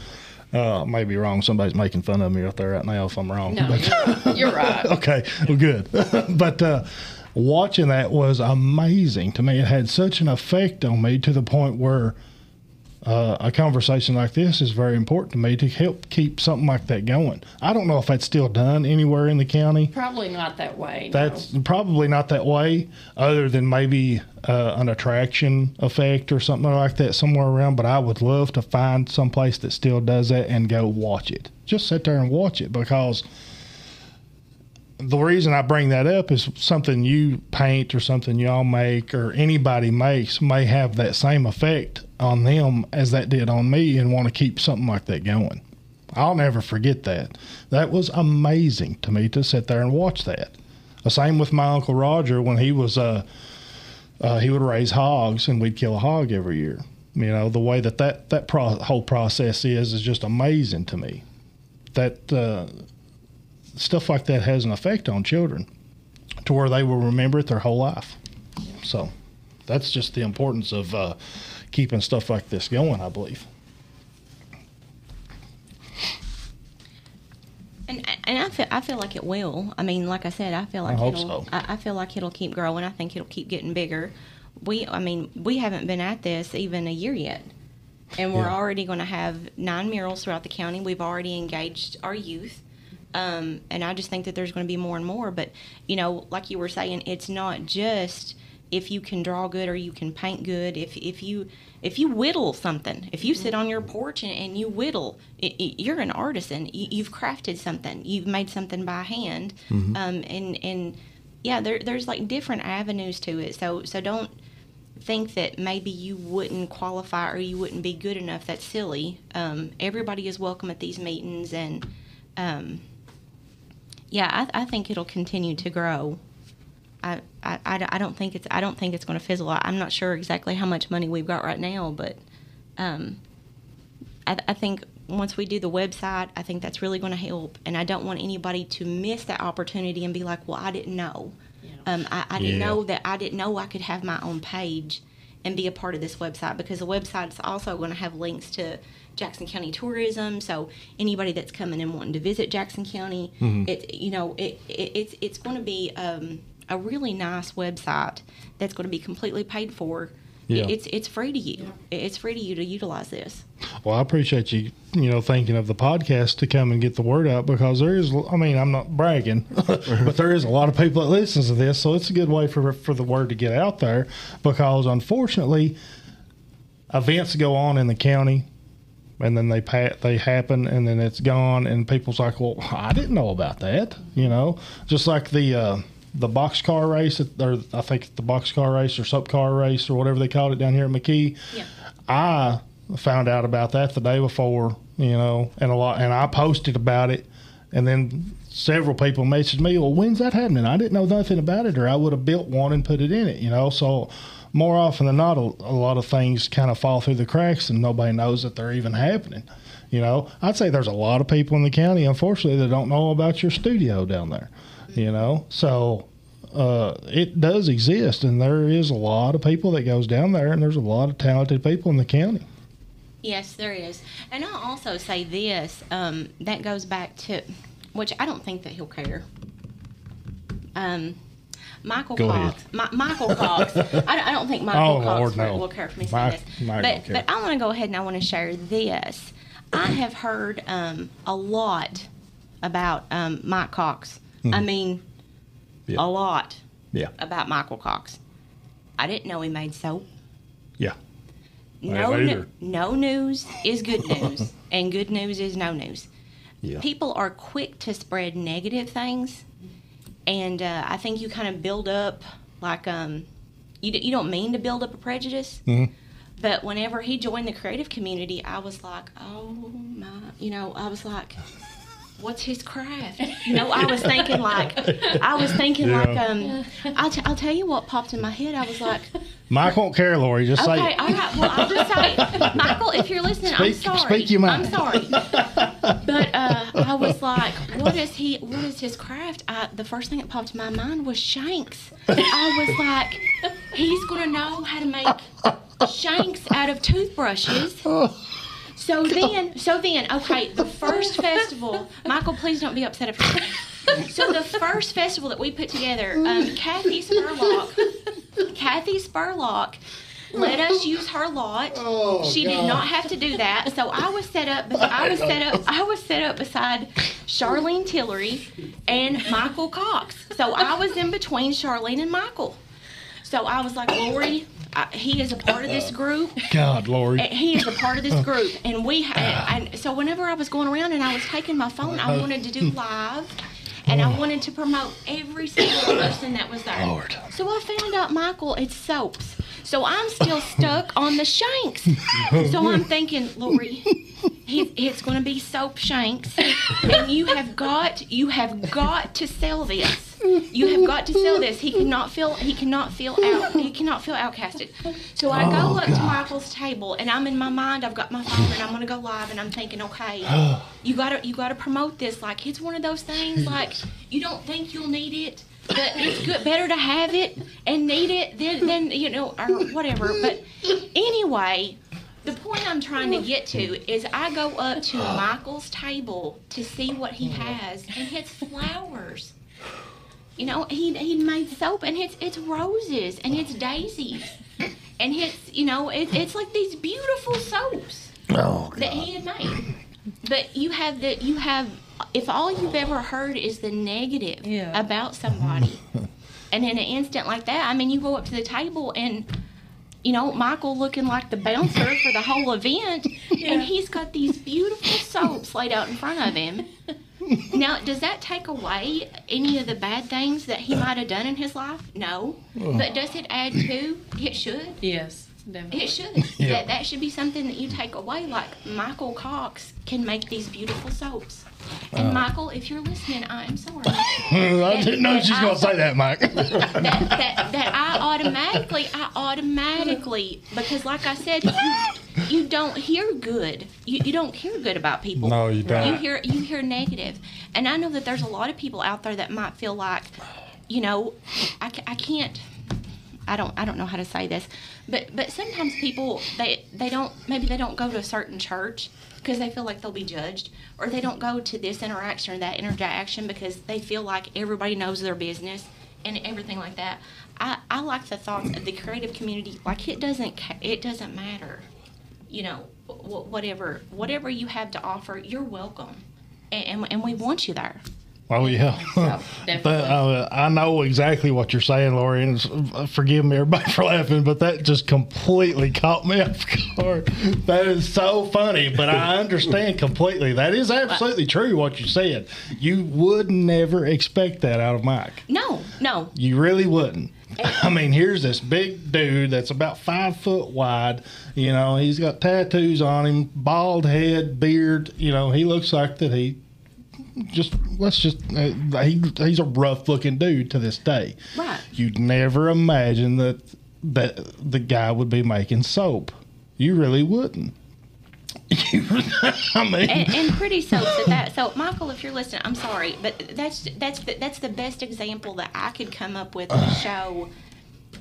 Uh, may be wrong. Somebody's making fun of me out there right now if I'm wrong. No, But- you're, you're right. okay, well, good. but uh, watching that was amazing to me. It had such an effect on me to the point where uh, a conversation like this is very important to me to help keep something like that going. I don't know if that's still done anywhere in the county. Probably not that way. no. That's probably not that way, other than maybe uh, an attraction effect or something like that somewhere around. But I would love to find some place that still does that and go watch it. Just sit there and watch it because the reason I bring that up is something you paint or something y'all make or anybody makes may have that same effect on them as that did on me and want to keep something like that going. I'll never forget that. That was amazing to me to sit there and watch that. The same with my uncle Roger when he was uh, uh he would raise hogs and we'd kill a hog every year. You know the way that that that pro- whole process is is just amazing to me. That uh, stuff like that has an effect on children to where they will remember it their whole life. So that's just the importance of uh, keeping stuff like this going, I believe. And and I feel I feel like it will. I mean, like I said, I feel like hope it'll. so. I, I feel like it'll keep growing. I think it'll keep getting bigger. We, I mean, we haven't been at this even a year yet, and we're Yeah. already going to have nine murals throughout the county. We've already engaged our youth, um, and I just think that there's going to be more and more. But you know, like you were saying, it's not just if you can draw good or you can paint good. If if you if you whittle something, if you sit on your porch and, and you whittle, it, it- you're an artisan. You, you've crafted something. You've made something by hand, um, and and yeah, there, there's like different avenues to it. So so don't think that maybe you wouldn't qualify or you wouldn't be good enough. That's silly. Um, everybody is welcome at these meetings, and um, yeah, I, I think it'll continue to grow. I, I, I, I don't think it's I don't think it's going to fizzle out. I'm not sure exactly how much money we've got right now, but um, I, I think once we do the website, I think that's really going to help. And I don't want anybody to miss that opportunity and be like, "Well, I didn't know. Um, I, I didn't Yeah. know that I didn't know I could have my own page and be a part of this website because the website's also going to have links to Jackson County tourism. So anybody that's coming and wanting to visit Jackson County, it you know it, it it's it's going to be um, a really nice website that's going to be completely paid for. Yeah. It's it's free to you. It's free to you to utilize this. Well, I appreciate you, you know, thinking of the podcast to come and get the word out because there is, I mean, I'm not bragging, but there is a lot of people that listens to this, so it's a good way for for the word to get out there. Because unfortunately, events go on in the county, and then they pa- they happen, and then it's gone, and people's like, well, I didn't know about that, you know, just like the. Uh, the boxcar race, or I think the box car race or sub car race or whatever they called it down here at McKee. Yeah. I found out about that the day before, you know, and a lot, and I posted about it, and then several people messaged me, "Well, when's that happening?" I didn't know nothing about it, or I would have built one and put it in it, you know. So more often than not, a, a lot of things kind of fall through the cracks, and nobody knows that they're even happening. You know, I'd say there's a lot of people in the county, unfortunately, that don't know about your studio down there. You know, so uh, it does exist, and there is a lot of people that goes down there, and there's a lot of talented people in the county. Yes, there is. And I'll also say this um, that goes back to, which I don't think that he'll care. Um, Michael Go Cox. Mi- Michael Cox. I, don't- I don't think Michael Oh, Cox Lord, will- no. will care for me saying this. Mike but but I want to go ahead and I want to share this. I have heard um, a lot about um, Mike Cox. I mean, Mm-hmm. Yeah. a lot Yeah, about Michael Cox. I didn't know he made soap. yeah, No, haven't nu- either. no news is good news, and good news is no news. yeah. People are quick to spread negative things, and uh, I think you kind of build up like um, you d- you don't mean to build up a prejudice, Mm-hmm. but whenever he joined the creative community, I was like, oh my, you know, I was like. What's his craft? You know, I was thinking like, I was thinking Yeah. like, um, I'll, t- I'll tell you what popped in my head. I was like, Mike won't care, Lori. Just say Okay, all right. Well, I'll just say, Michael, if you're listening, Speak- I'm sorry. speak your mind. I'm sorry. But uh, I was like, what is he? What is his craft? I, the first thing that popped in my mind was shanks. I was like, he's gonna know how to make shanks out of toothbrushes. So then, so then, okay, the first festival, Michael, please don't be upset if so the first festival that we put together, um, Kathy Spurlock, Kathy Spurlock let us use her lot. Oh, she did not have to do that. So I was set up. I was set up. I was set up beside Charlene Tillery and Michael Cox. So I was in between Charlene and Michael. So I was like, Lori, I, he is a part of this group. God, Lori. He is a part of this group, and we. And ah. so whenever I was going around and I was taking my phone, I uh-huh. wanted to do hmm. live, and I oh. wanted to promote every single person that was there. Lord. So I found out, Michael, it's soaps. So I'm still stuck on the shanks. So I'm thinking, Lori, it's going to be soap shanks, and you have got, you have got to sell this. You have got to sell this. He cannot feel, he cannot feel out, he cannot feel outcasted. So I go up to Michael's table, and I'm in my mind. I've got my phone, and I'm going to go live, and I'm thinking, okay, you got to, you got to promote this. Like it's one of those things. Like you don't think you'll need it but it's good better to have it and need it than, than you know or whatever but anyway the point i'm trying to get to is i go up to michael's table to see what he has and it's flowers you know he he made soap and it's it's roses and it's daisies and it's you know it, it's like these beautiful soaps Oh, that he had made. But you have the you have if all you've ever heard is the negative Yeah. about somebody, and in an instant like that, I mean, you go up to the table and. You know, Michael looking like the bouncer for the whole event, and he's got these beautiful soaps laid out in front of him. Now, does that take away any of the bad things that he might have done in his life? No. But does it add to? It should. Yes, definitely. It should. That that should be something that you take away. Like Michael Cox can make these beautiful soaps. And oh. Michael, if you're listening, I am sorry. I didn't know she was going to say that, Mike. that, that that I automatically, I automatically, because like I said, you, don't hear good. You, you don't hear good about people. No, you don't. You hear you hear negative, and I know that there's a lot of people out there that might feel like, you know, I, I can't. I don't I don't know how to say this, but but sometimes people they they don't maybe they don't go to a certain church because they feel like they'll be judged, or they don't go to this interaction or that interaction because they feel like everybody knows their business and everything like that. I, I like the thoughts of the creative community. Like it doesn't it doesn't matter, you know, whatever whatever you have to offer, you're welcome, and and, we want you there. Oh yeah. But, uh, I know exactly what you're saying, Lori. And forgive me, everybody, for laughing, but that just completely caught me off guard. That is so funny, but I understand completely. That is absolutely true what you said. You would never expect that out of Mike. No, no, You really wouldn't. I mean, here's this big dude that's about five foot wide. You know, he's got tattoos on him, bald head, beard. You know, he looks like that he just let's just uh, he he's a rough looking dude to this day. Right. You'd never imagine that that the guy would be making soap. You really wouldn't. I mean, and, and pretty soaps at that. So, Michael, if you're listening, I'm sorry, but that's that's the, that's the best example that I could come up with to show.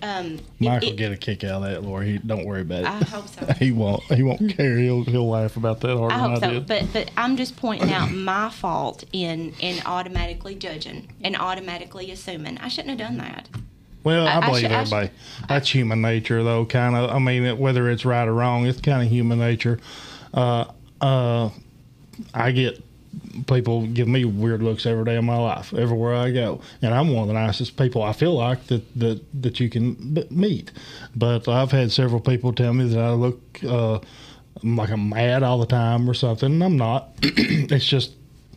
Um, it- Mike will it- get a kick out of that, Lori. He, don't worry about it. I hope so. He won't. He won't care. He'll he'll laugh about that harder I than hope I so, did. but but I'm just pointing out my fault in in automatically judging and automatically assuming I shouldn't have done that. Well, I, I- I believe I everybody. That's human nature, though. Kind of. I mean, whether it's right or wrong, it's kind of human nature. Uh, uh, I get people give me weird looks every day of my life, everywhere I go, and I'm one of the nicest people I feel like that that that you can meet. But I've had several people tell me that I look uh, like I'm mad all the time or something, and I'm not. it's just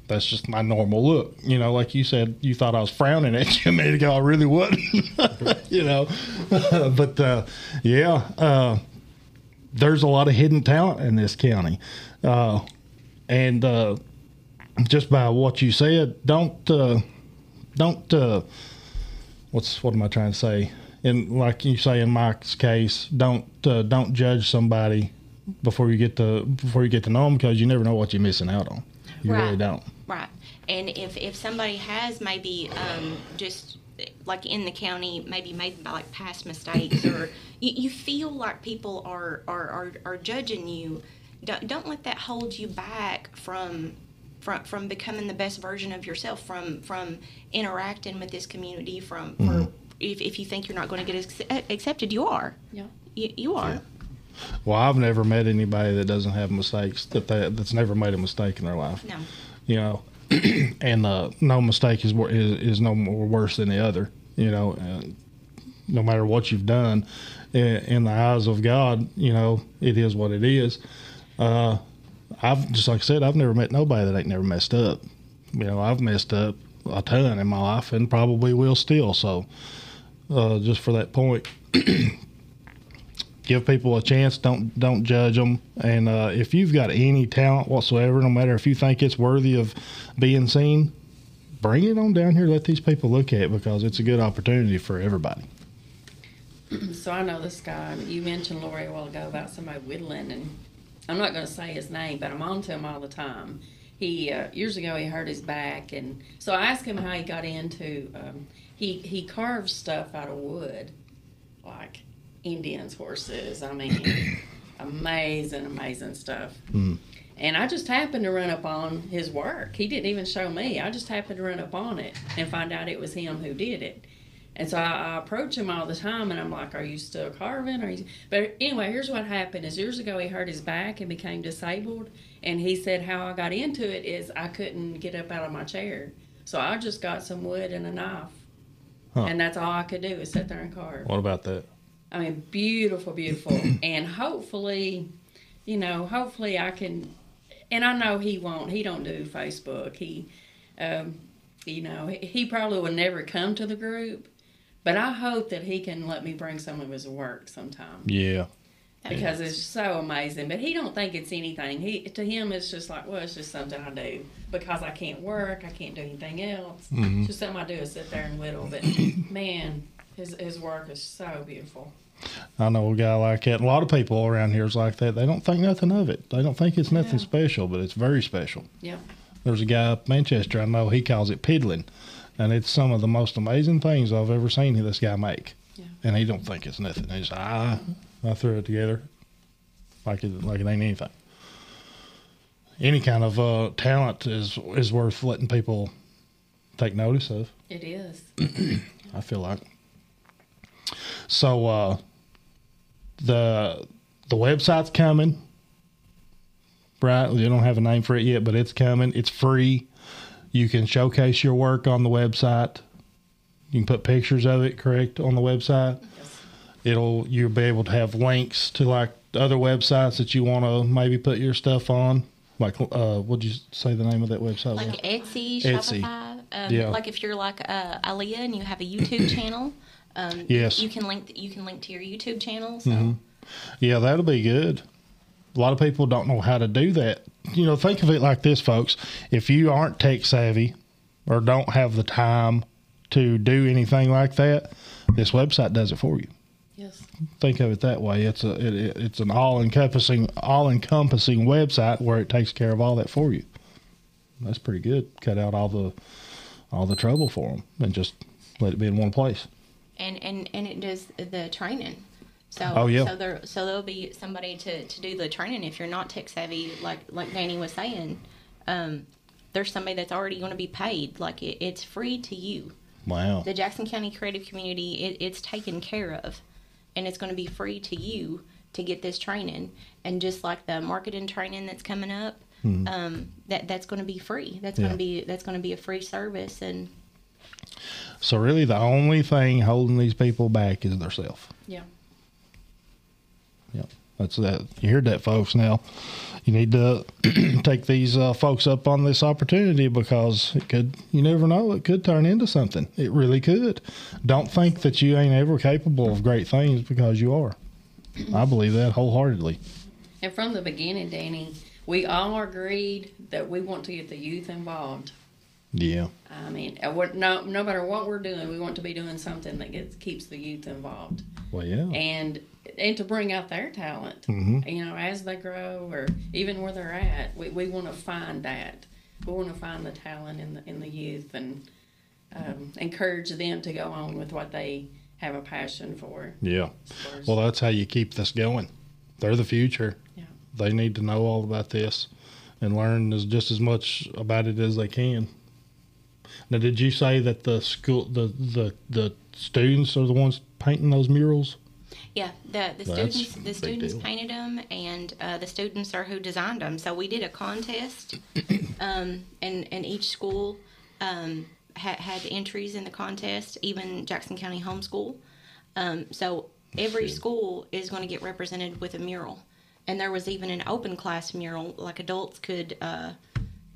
that's just my normal look. You know, like you said, you thought I was frowning at you a minute ago. I really wouldn't. you know, but uh, yeah, uh, there's a lot of hidden talent in this county, uh, and uh, just by what you said, don't uh, don't uh, what's what am I trying to say? In like you say in Mike's case, don't uh, don't judge somebody before you get to before you get to know them because you never know what you're missing out on. You really don't. Right. And if, if somebody has maybe um, just like in the county, maybe made by like past mistakes, or you, you feel like people are, are, are, are judging you, don't, don't let that hold you back from from from becoming the best version of yourself, from from interacting with this community, from Mm-hmm. if, if you think you're not going to get ac- accepted, you are. Yeah. You, you are. Well, I've never met anybody that doesn't have mistakes that they, that's never made a mistake in their life. No. You know, and uh, no mistake is, is is no more worse than the other. You know, uh, no matter what you've done, in, in the eyes of God, you know it is what it is. Uh, I've just like I said, I've never met nobody that ain't never messed up. You know, I've messed up a ton in my life and probably will still. So, uh, just for that point, give people a chance. Don't don't judge them. And uh, if you've got any talent whatsoever, no matter if you think it's worthy of being seen, bring it on down here. Let these people look at it because it's a good opportunity for everybody. So I know this guy. You mentioned Lori a while ago about somebody whittling, and I'm not going to say his name, but I'm on to him all the time. He uh, years ago he hurt his back, and so I asked him how he got into. Um, he he carves stuff out of wood, like Indians' horses. I mean, amazing, amazing stuff. And I just happened to run up on his work. He didn't even show me. I just happened to run up on it and find out it was him who did it. And so I, I approach him all the time, and I'm like, "Are you still carving?" Are you? But anyway, here's what happened: is years ago he hurt his back and became disabled, and he said how I got into it is I couldn't get up out of my chair, so I just got some wood and a knife, Huh. and that's all I could do is sit there and carve. What about that? I mean, beautiful, beautiful. and hopefully, you know, hopefully I can, and I know he won't, he don't do Facebook. He, um, you know, he, he probably would never come to the group, but I hope that he can let me bring some of his work sometime Yeah, because it's so amazing. But he don't think it's anything. He to him it's just like, well, it's just something I do because I can't work, I can't do anything else. Mm-hmm. It's just something I do is sit there and whittle. But man, his his work is so beautiful. I know a guy like that. A lot of people around here is like that. They don't think nothing of it. They don't think it's nothing Yeah. special, but it's very special. Yeah. There's a guy up Manchester I know. He calls it piddling, and it's some of the most amazing things I've ever seen this guy make. Yeah. And he don't think it's nothing. He's I I threw it together like it like it ain't anything. Any kind of uh, talent is is worth letting people take notice of. It is. I feel like. So uh, the the website's coming. Right, you don't have a name for it yet, but it's coming. It's free. You can showcase your work on the website. You can put pictures of it, correct, on the website. It'll you'll be able to have links to like other websites that you want to maybe put your stuff on. Like, uh, what'd you say the name of that website? was? Like Etsy, Etsy. Shopify. Um, Yeah. Like if you're like uh, Zleah and you have a YouTube channel, um, Yes. you can link you can link to your YouTube channel. So Mm-hmm. Yeah, that'll be good. A lot of people don't know how to do that. You know, think of it like this, folks. If you aren't tech savvy or don't have the time to do anything like that, this website does it for you. Yes. Think of it that way. It's a it, it- it's an all encompassing all encompassing website where it takes care of all that for you. That's pretty good. Cut out all the all the trouble for them and just let it be in one place. and and and it does the training. So Oh, yeah. so there so there'll be somebody to, to do the training if you're not tech savvy like like Danny was saying. Um, there's somebody that's already going to be paid. Like it, it's free to you. Wow. The Jackson County Creative Community it, it's taken care of, and it's going to be free to you to get this training. And just like the marketing training that's coming up, um, that that's going to be free. That's going to be that's going to be a free service and. So really, the only thing holding these people back is their self. Yeah. Yep. That's that. You heard that, folks. Now, you need to take these uh, folks up on this opportunity because it could, you never know, it could turn into something. It really could. Don't think that you ain't ever capable of great things because you are. I believe that wholeheartedly. And from the beginning, Danny, we all agreed that we want to get the youth involved. Yeah. I mean, uh, no, no matter what we're doing, we want to be doing something that gets keeps the youth involved, Well, yeah. and and to bring out their talent. Mhm. You know, as they grow, or even where they're at, we, we want to find that. We want to find the talent in the in the youth and um, encourage them to go on with what they have a passion for. Yeah. Well, that's how you keep this going. They're the future. Yeah. They need to know all about this. and learn as just as much about it as they can. Now, did you say that the school, the the the students are the ones painting those murals? Yeah, the the That's students the students deal. painted them, and uh, the students are who designed them. So we did a contest, um, and and each school um, had had entries in the contest. Even Jackson County Homeschool. Um, so every school is going to get represented with a mural, and there was even an open class mural, like adults could uh,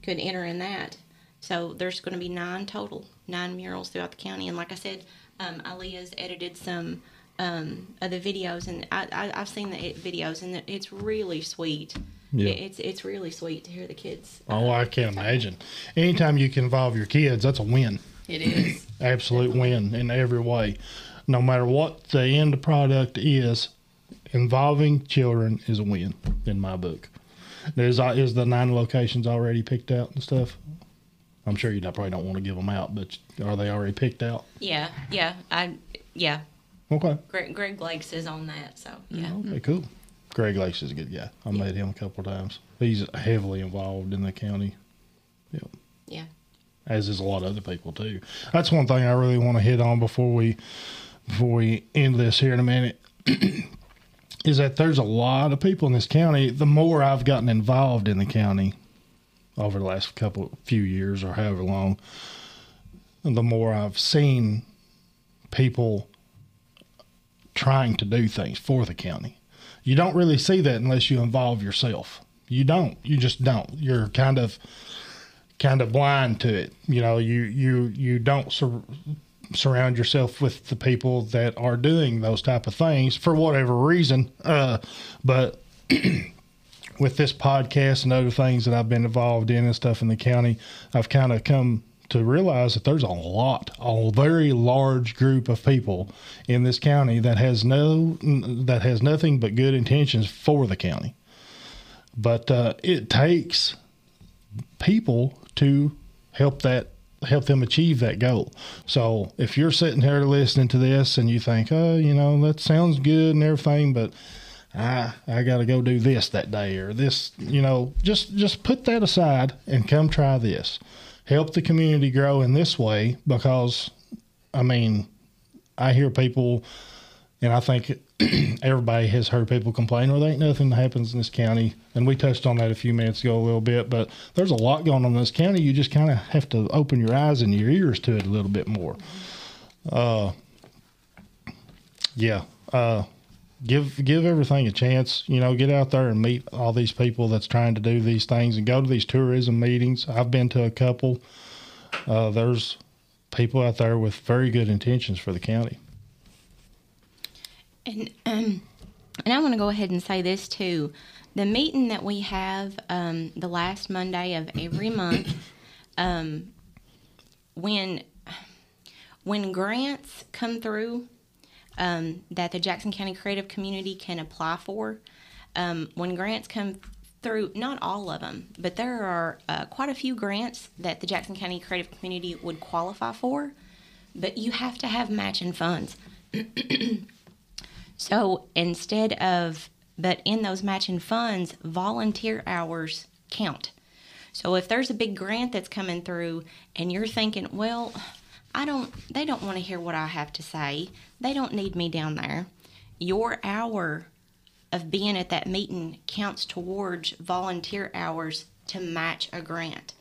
could enter in that. So there's going to be nine total, nine murals throughout the county. And like I said, um, Zleah's edited some um, of the videos, and I, I, I've seen the videos, and it's really sweet. Yeah. It's it's really sweet to hear the kids. Oh, I can't imagine. Anytime you can involve your kids, that's a win. It is. Absolute win in every way. No matter what the end product is, involving children is a win in my book. There's uh, is the nine locations already picked out and stuff. I'm sure you probably don't want to give them out, but are they already picked out? Yeah, yeah, I yeah. Okay. Greg, Greg Lakes is on that, so yeah. Okay, mm-hmm. cool. Greg Lakes is a good guy. I met him a couple of times. He's heavily involved in the county. Yep. Yeah. as is a lot of other people too. That's one thing I really want to hit on before we before we end this here in a minute. is that there's a lot of people in this county. The more I've gotten involved in the county over the last couple few years or however long, the more I've seen people trying to do things for the county. You don't really see that unless you involve yourself. You don't. You just don't. You're kind of kind of blind to it. You know, you you you don't sur- surround yourself with the people that are doing those type of things for whatever reason. Uh, but with this podcast and other things that I've been involved in and stuff in the county, I've kind of come to realize that there's a lot, a very large group of people in this county that has no that has nothing but good intentions for the county. But uh, it takes people to help that help them achieve that goal. So if you're sitting here listening to this and you think, oh, you know, that sounds good and everything, but I I got to go do this that day or this, you know, just just put that aside and come try this. Help the community grow in this way because I mean, I hear people and I think everybody has heard people complain, well, there ain't nothing that happens in this county. And we touched on that a few minutes ago a little bit, but there's a lot going on in this county. You just kind of have to open your eyes and your ears to it a little bit more. Uh, yeah. Uh, give give everything a chance. You know, get out there and meet all these people that's trying to do these things and go to these tourism meetings. I've been to a couple. Uh, there's people out there with very good intentions for the county. And um, and I want to go ahead and say this too. The meeting that we have um, the last Monday of every month, um, when when grants come through um, that the Jackson County Creative Community can apply for, um, when grants come through, not all of them, but there are uh, quite a few grants that the Jackson County Creative Community would qualify for, but you have to have matching funds. So instead of, but in those matching funds, volunteer hours count. So if there's a big grant that's coming through and you're thinking, well, I don't, they don't want to hear what I have to say, they don't need me down there, your hour of being at that meeting counts towards volunteer hours to match a grant.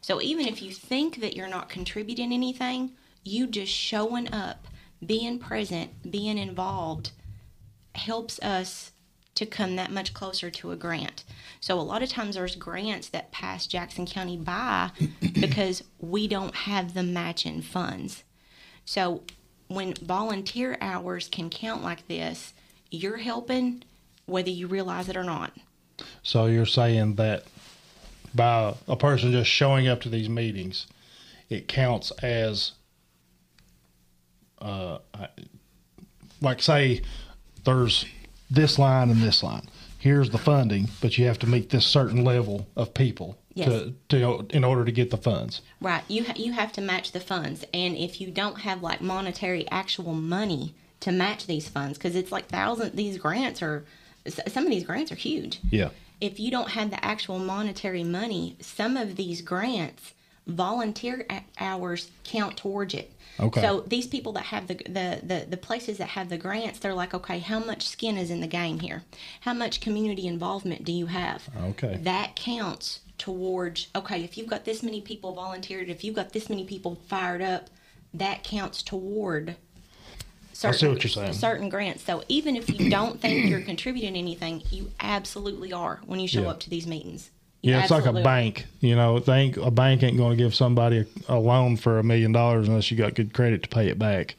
So even if you think that you're not contributing anything, you just showing up, being present, being involved helps us to come that much closer to a grant. So a lot of times there's grants that pass Jackson County by because we don't have the matching funds. So when volunteer hours can count like this, you're helping whether you realize it or not. So you're saying that by a person just showing up to these meetings, it counts as, uh, like say, there's this line and this line. Here's the funding, but you have to meet this certain level of people Yes. to, to in order to get the funds. Right. You ha- you have to match the funds, and if you don't have like monetary actual money to match these funds, because it's like thousand these grants are some of these grants are huge. Yeah. if you don't have the actual monetary money, some of these grants, volunteer hours count towards it. Okay. So these people that have the, the the the places that have the grants, they're like, okay, how much skin is in the game here? How much community involvement do you have? Okay. That counts towards okay. If you've got this many people volunteered, if you've got this many people fired up, that counts toward. Certain, what you're saying. Certain grants. So even if you don't think you're contributing anything, you absolutely are when you show Yeah. up to these meetings. You Yeah, it's like a bank. You know, they ain't, a bank ain't going to give somebody a, a loan for a million dollars unless you got good credit to pay it back.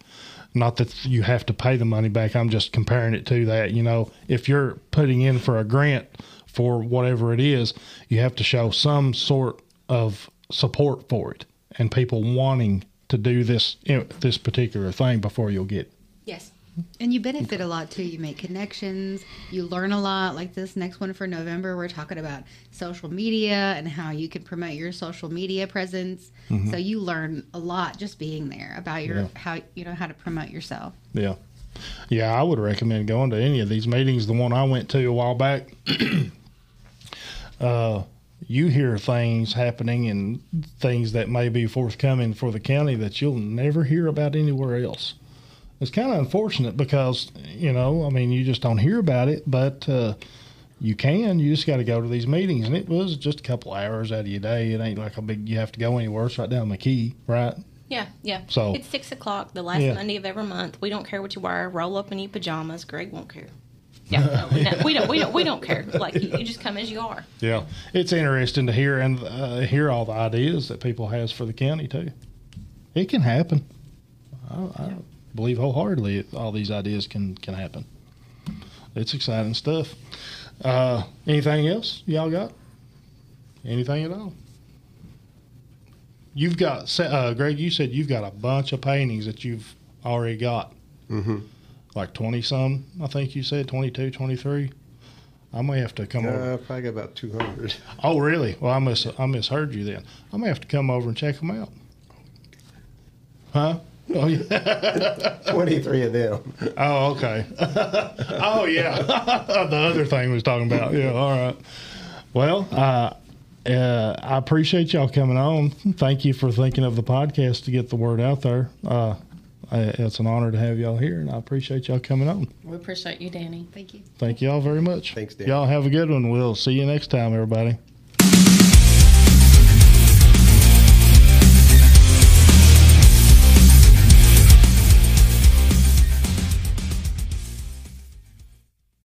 Not that you have to pay the money back. I'm just comparing it to that. You know, if you're putting in for a grant for whatever it is, you have to show some sort of support for it and people wanting to do this you know, this particular thing before you'll get. Yes. And you benefit a lot too. You make connections. You learn a lot. Like this next one for November, we're talking about social media and how you can promote your social media presence. Mm-hmm. So you learn a lot just being there about your Yeah. how you know how to promote yourself. Yeah. Yeah, I would recommend going to any of these meetings. The one I went to a while back, uh, you hear things happening and things that may be forthcoming for the county that you'll never hear about anywhere else. It's kind of unfortunate because, you know, I mean, you just don't hear about it, but uh, you can. You just got to go to these meetings. And it was just a couple hours out of your day. It ain't like a big, you have to go anywhere. It's right down the key, right? Yeah, yeah. So- it's six o'clock, the last Yeah. Monday of every month. We don't care what you wear. Roll up in your pajamas. Greg won't care. Yeah, no, no, we don't. We don't. We don't care. Like you, you just come as you are. Yeah, it's interesting to hear and uh, hear all the ideas that people has for the county too. It can happen. I, I believe wholeheartedly it- all these ideas can can happen. It's exciting stuff. Uh, anything else y'all got? Anything at all? You've got uh, Greg. You said you've got a bunch of paintings that you've already got. Mm-hmm. Like twenty some, I think you said 22, 23. I may have to come over. Uh, probably got about 200. Oh, really? Well, I mis I misheard you then. I may have to come over and check them out. Huh? Oh yeah. 23 of them. Oh okay. oh yeah. the other thing we was talking about. Yeah. All right. Well, uh, uh, I appreciate y'all coming on. Thank you for thinking of the podcast to get the word out there. Uh, I, it's an honor to have y'all here, and I appreciate y'all coming on. We appreciate you, Danny. Thank you. Thank y'all very much. Thanks, Dan. Y'all have a good one. We'll see you next time, everybody.